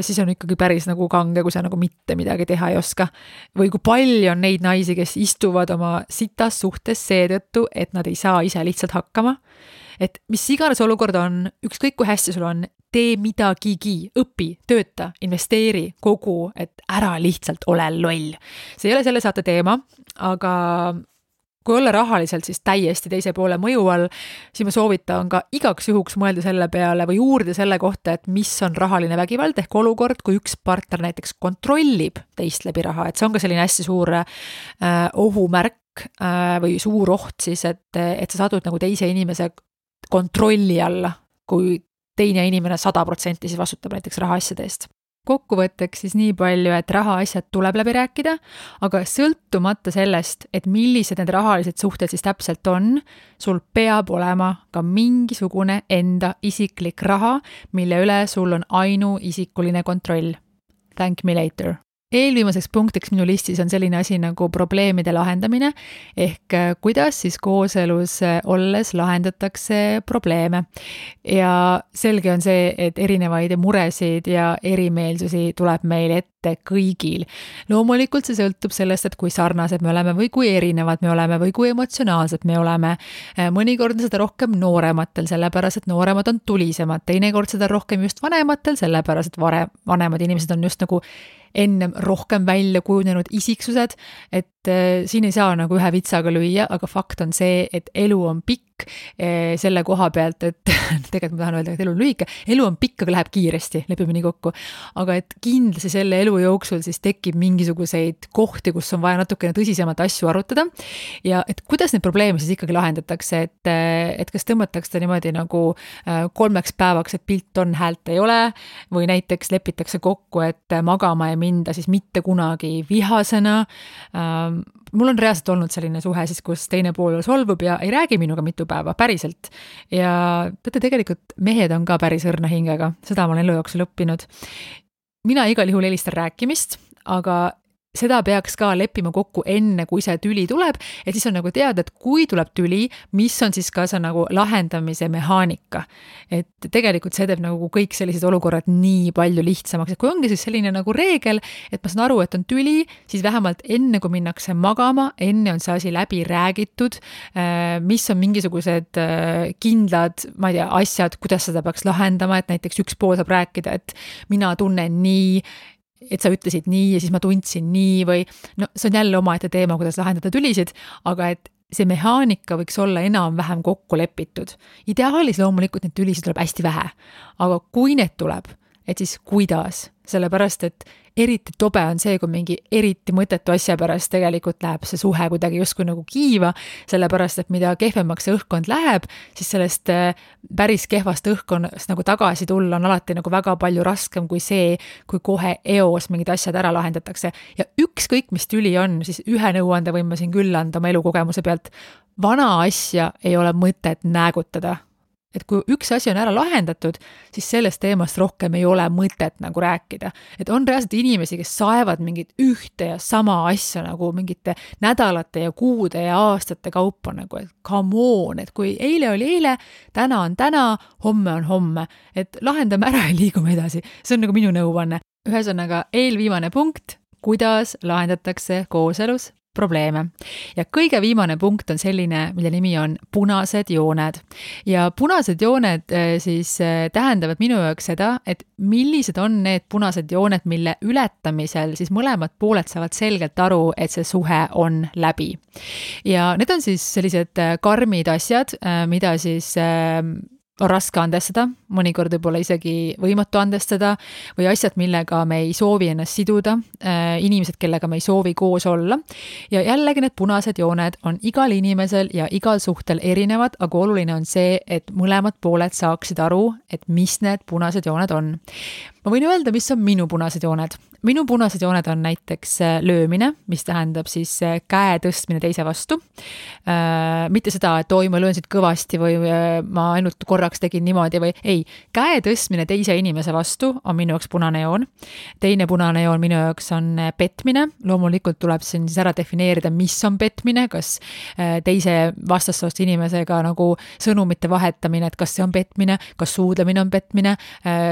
siis on ikkagi päris nagu kange, kui sa nagu mitte midagi teha ei oska. või kui palju on neid naisi, kes istuvad oma sitas suhtes seetõttu, et nad ei saa ise lihtsalt hakkama. et mis iganes olukord on, ükskõik kui hästi sul on, tee midagigi, õpi, tööta, investeeri, kogu, et ära lihtsalt ole loll. see ei ole selle saate teema, aga kui olla rahaliselt siis täiesti teise poole mõju all, siis ma soovitan ka igaks juhuks mõelda selle peale või uurida selle kohta, et mis on rahaline vägivald ehk olukord, kui üks partner näiteks kontrollib teist läbi raha, et see on ka selline hästi suur äh, ohumärk äh, või suur oht siis, et, et sa satud nagu teise inimese kontrolli alla, kui teine inimene sada protsenti siis vastutab näiteks rahaasjade eest kokkuvõtteks siis nii palju, et rahaasjad tuleb läbi rääkida, aga sõltumata sellest, et millised need rahalised suhted siis täpselt on, sul peab olema ka mingisugune enda isiklik raha, mille üle sul on ainuisikuline kontroll. Thank me later eelviimaseks punktiks minu listis on selline asi nagu probleemide lahendamine ehk äh, kuidas siis kooselus äh, olles lahendatakse probleeme. ja selge on see, et erinevaid muresid ja erimeelsusi tuleb meil ette kõigil. loomulikult see sõltub sellest, et kui sarnased me oleme või kui erinevad me oleme või kui emotsionaalsed me oleme. Äh, mõnikord on seda rohkem noorematel, sellepärast et nooremad on tulisemad, teinekord seda rohkem just vanematel, sellepärast et varem, vanemad inimesed on just nagu ennem rohkem välja kujunenud isiksused, et äh, siin ei saa nagu ühe vitsaga lüüa, aga fakt on see, et elu on pikk äh, selle koha pealt, et *laughs* tegelikult ma tahan öelda, et elu on lühike, elu on pikk, aga läheb kiiresti, lepime nii kokku. aga et kindlasti selle elu jooksul siis tekib mingisuguseid kohti, kus on vaja natukene tõsisemalt asju arutada. ja et kuidas neid probleeme siis ikkagi lahendatakse, et, äh, et kas tõmmatakse niimoodi nagu kolmeks päevaks, et pilt on, häält ei ole, või näiteks lepitakse kokku, et magama ei minda siis mitte kunagi vihasena. Ähm, mul on reaalselt olnud selline suhe siis, kus teine pool solvub ja ei räägi minuga mitu päeva, päriselt. ja teate, tegelikult mehed on ka päris õrna hingega, seda ma olen elu jooksul õppinud. mina igal juhul eelistan rääkimist, aga seda peaks ka leppima kokku enne, kui see tüli tuleb, et siis on nagu teada, et kui tuleb tüli, mis on siis ka see nagu lahendamise mehaanika. et tegelikult see teeb nagu kõik sellised olukorrad nii palju lihtsamaks, et kui ongi siis selline nagu reegel, et ma saan aru, et on tüli, siis vähemalt enne, kui minnakse magama, enne on see asi läbi räägitud, äh, mis on mingisugused äh, kindlad, ma ei tea, asjad, kuidas seda peaks lahendama, et näiteks üks pool saab rääkida, et mina tunnen nii et sa ütlesid nii ja siis ma tundsin nii või no see on jälle omaette teema, kuidas lahendada tülisid, aga et see mehaanika võiks olla enam-vähem kokku lepitud. ideaalis loomulikult neid tülisid tuleb hästi vähe, aga kui need tuleb, et siis kuidas, sellepärast et eriti tobe on see, kui mingi eriti mõttetu asja pärast tegelikult läheb see suhe kuidagi justkui nagu kiiva, sellepärast et mida kehvemaks see õhkkond läheb, siis sellest äh, päris kehvast õhkkonnast nagu tagasi tulla on alati nagu väga palju raskem kui see, kui kohe eos mingid asjad ära lahendatakse. ja ükskõik, mis tüli on, siis ühe nõuande võin ma siin küll anda oma elukogemuse pealt, vana asja ei ole mõtet näägutada et kui üks asi on ära lahendatud, siis sellest teemast rohkem ei ole mõtet nagu rääkida. et on reaalselt inimesi, kes saevad mingit ühte ja sama asja nagu mingite nädalate ja kuude ja aastate kaupa nagu, et come on, et kui eile oli eile, täna on täna, homme on homme, et lahendame ära ja liigume edasi. see on nagu minu nõuanne. ühesõnaga, eelviimane punkt, kuidas lahendatakse kooselus probleeme. ja kõige viimane punkt on selline, mille nimi on punased jooned. ja punased jooned eh, siis eh, tähendavad minu jaoks seda, et millised on need punased jooned, mille ületamisel siis mõlemad pooled saavad selgelt aru, et see suhe on läbi. ja need on siis sellised eh, karmid asjad, mida siis on raske andestada, mõnikord võib-olla isegi võimatu andestada, või asjad, millega me ei soovi ennast siduda, äh, inimesed, kellega me ei soovi koos olla. ja jällegi need punased jooned on igal inimesel ja igal suhtel erinevad, aga oluline on see, et mõlemad pooled saaksid aru, et mis need punased jooned on. Ma võin öelda, mis on minu punased jooned minu punased jooned on näiteks äh, löömine, mis tähendab siis äh, käe tõstmine teise vastu. Äh, mitte seda, et oi, ma löön siit kõvasti või ma ainult korraks tegin niimoodi või ei, käe tõstmine teise inimese vastu on minu jaoks punane joon. teine punane joon minu jaoks on petmine, loomulikult tuleb siin siis ära defineerida, mis on petmine, kas teise vastassoost inimesega nagu sõnumite vahetamine, et kas see on petmine, kas suudlemine on petmine,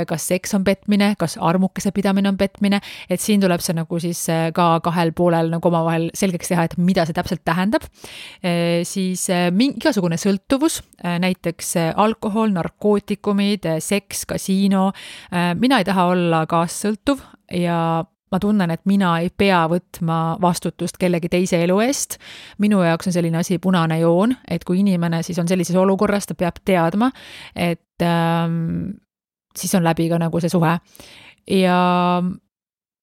kas seks on petmine, kas armukese pidamine on petmine et siin tuleb see nagu siis äh, ka kahel poolel nagu omavahel selgeks teha, et mida see täpselt tähendab. Äh, siis äh, mingi igasugune sõltuvus, näiteks alkohol, narkootikumid, seks, kasiino. mina ei taha olla kaassõltuv ja ma tunnen, et mina ei pea võtma vastutust kellegi teise elu eest. minu jaoks on selline asi punane joon, et kui inimene siis on sellises olukorras, ta peab teadma, et ähm, siis on läbi ka nagu see suhe. ja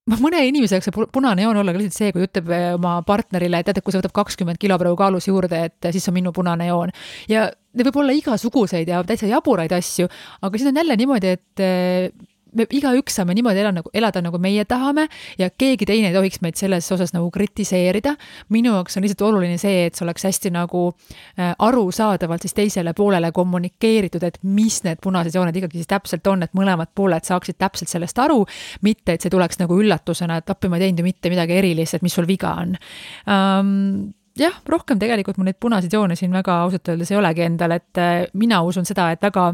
mõne inimese jaoks see punane joon olla ka lihtsalt see, kui ütleb eh, oma partnerile, et tead, et kui see võtab kakskümmend kilo praegu kaalus juurde, et siis on minu punane joon. ja need võib olla igasuguseid ja täitsa jaburaid asju, aga siis on jälle niimoodi, et eh, me igaüks saame niimoodi elada nagu, elada nagu meie tahame ja keegi teine ei tohiks meid selles osas nagu kritiseerida. minu jaoks on lihtsalt oluline see, et see oleks hästi nagu äh, arusaadavalt siis teisele poolele kommunikeeritud, et mis need punased jooned ikkagi siis täpselt on, et mõlemad pooled saaksid täpselt sellest aru, mitte et see tuleks nagu üllatusena, et appi, ma ei teinud ju mitte midagi erilist, et mis sul viga on um, jah, rohkem tegelikult mul neid punaseid joone siin väga ausalt öeldes ei olegi endal, et äh, mina usun seda, et väga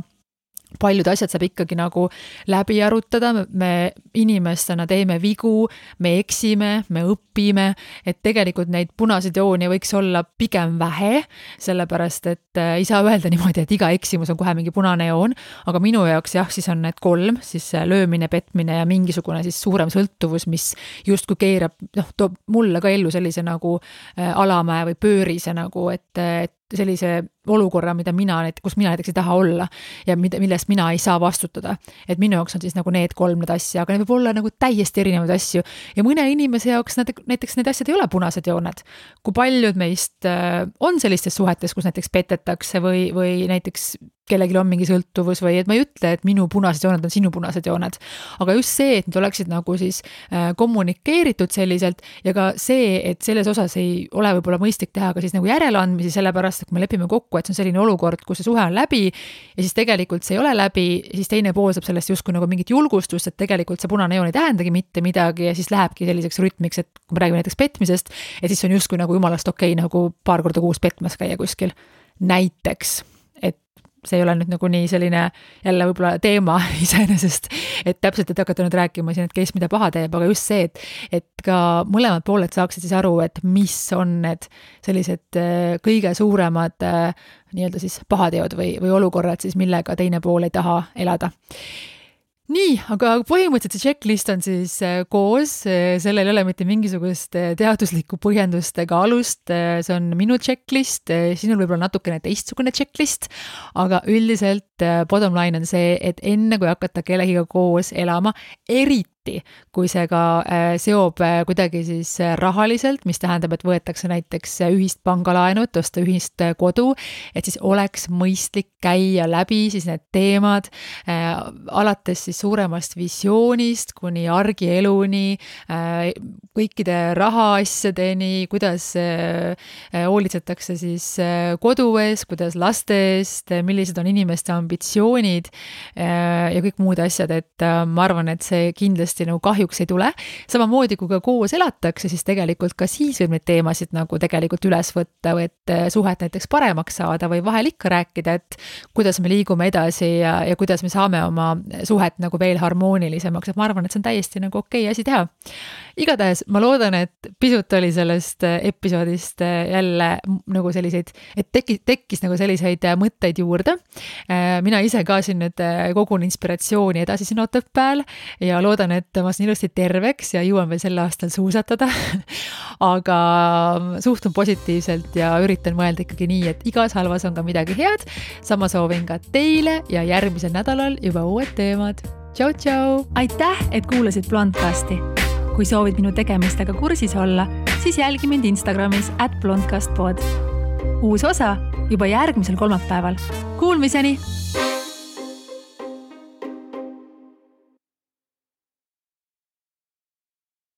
paljud asjad saab ikkagi nagu läbi arutada, me inimestena teeme vigu, me eksime, me õpime, et tegelikult neid punaseid jooni võiks olla pigem vähe, sellepärast et äh, ei saa öelda niimoodi, et iga eksimus on kohe mingi punane joon, aga minu jaoks jah, siis on need kolm, siis löömine, petmine ja mingisugune siis suurem sõltuvus, mis justkui keerab, noh, toob mulle ka ellu sellise nagu äh, alamäe või pöörise nagu, et, et sellise olukorra, mida mina, kus mina näiteks ei taha olla ja mida, millest mina ei saa vastutada. et minu jaoks on siis nagu need kolm need asja, aga need võib olla nagu täiesti erinevaid asju ja mõne inimese jaoks nad näiteks need asjad ei ole punased jooned. kui paljud meist äh, on sellistes suhetes, kus näiteks petetakse või, või näiteks kellelgi on mingi sõltuvus või et ma ei ütle, et minu punased jooned on sinu punased jooned. aga just see, et need oleksid nagu siis äh, kommunikeeritud selliselt ja ka see, et selles osas ei ole võib-olla mõistlik teha ka siis nagu järeleandmisi, sellepärast et kui me lepime kokku, et see on selline olukord, kus see suhe on läbi ja siis tegelikult see ei ole läbi, siis teine pool saab sellest justkui nagu mingit julgustust, et tegelikult see punane joon ei tähendagi mitte midagi ja siis lähebki selliseks rütmiks, et kui me räägime näiteks petmisest, et siis on justkui nagu jumalast okei okay, nagu paar korda kuus petmas käia kuskil. näiteks see ei ole nüüd nagu nii selline jälle võib-olla teema *laughs* iseenesest, et täpselt, et hakata nüüd rääkima siin, et kes mida paha teeb, aga just see, et, et ka mõlemad pooled saaksid siis aru, et mis on need sellised äh, kõige suuremad äh, nii-öelda siis pahateod või, või olukorrad siis, millega teine pool ei taha elada nii, aga põhimõtteliselt see checklist on siis äh, koos, äh, sellel ei ole mitte mingisugust äh, teaduslikku põhjendust ega alust, see on minu checklist, sinul võib-olla natukene teistsugune checklist, aga üldiselt bottom line on see, et enne kui hakata kellegiga koos elama, eriti igati, kui see ka äh, seob äh, kuidagi siis äh, rahaliselt, mis tähendab, et võetakse näiteks ühist pangalaenu, et osta ühist kodu, et siis oleks mõistlik käia läbi siis need teemad, alates siis suuremast visioonist kuni argieluni, kõikide rahaasjadeni, kuidas hoolitsetakse siis kodu eest, kuidas laste eest, millised on inimeste ambitsioonid ja kõik muud asjad, et ma arvan, et see kindlasti nagu kahjuks ei tule. samamoodi kui ka koos elatakse, siis tegelikult ka siis võib neid teemasid nagu tegelikult üles võtta või et eh, suhet näiteks paremaks saada või vahel ikka rääkida, et kuidas me liigume edasi ja, ja kuidas me saame oma suhet nagu veel harmoonilisemaks, et ma arvan, et see on täiesti nagu okei okay asi teha. Igatahes ma loodan, et pisut oli sellest eh, episoodist eh, jälle nagu selliseid, et teki-, tekkis nagu selliseid mõtteid juurde. mina ise ka siin nüüd kogun inspiratsiooni edasi siin Otepääl ja loodan, et ma saan ilusti terveks ja jõuan veel sel aastal suusatada *laughs* aga suhtun positiivselt ja üritan mõelda ikkagi nii, et igas halvas on ka midagi head. sama soovin ka teile ja järgmisel nädalal juba uued teemad. tšau-tšau! aitäh, et kuulasid Blondcasti. Kui soovid minu tegemistega kursis olla, siis jälgi mind Instagramis at blondcastpod. uus osa juba järgmisel kolmapäeval. Kuulmiseni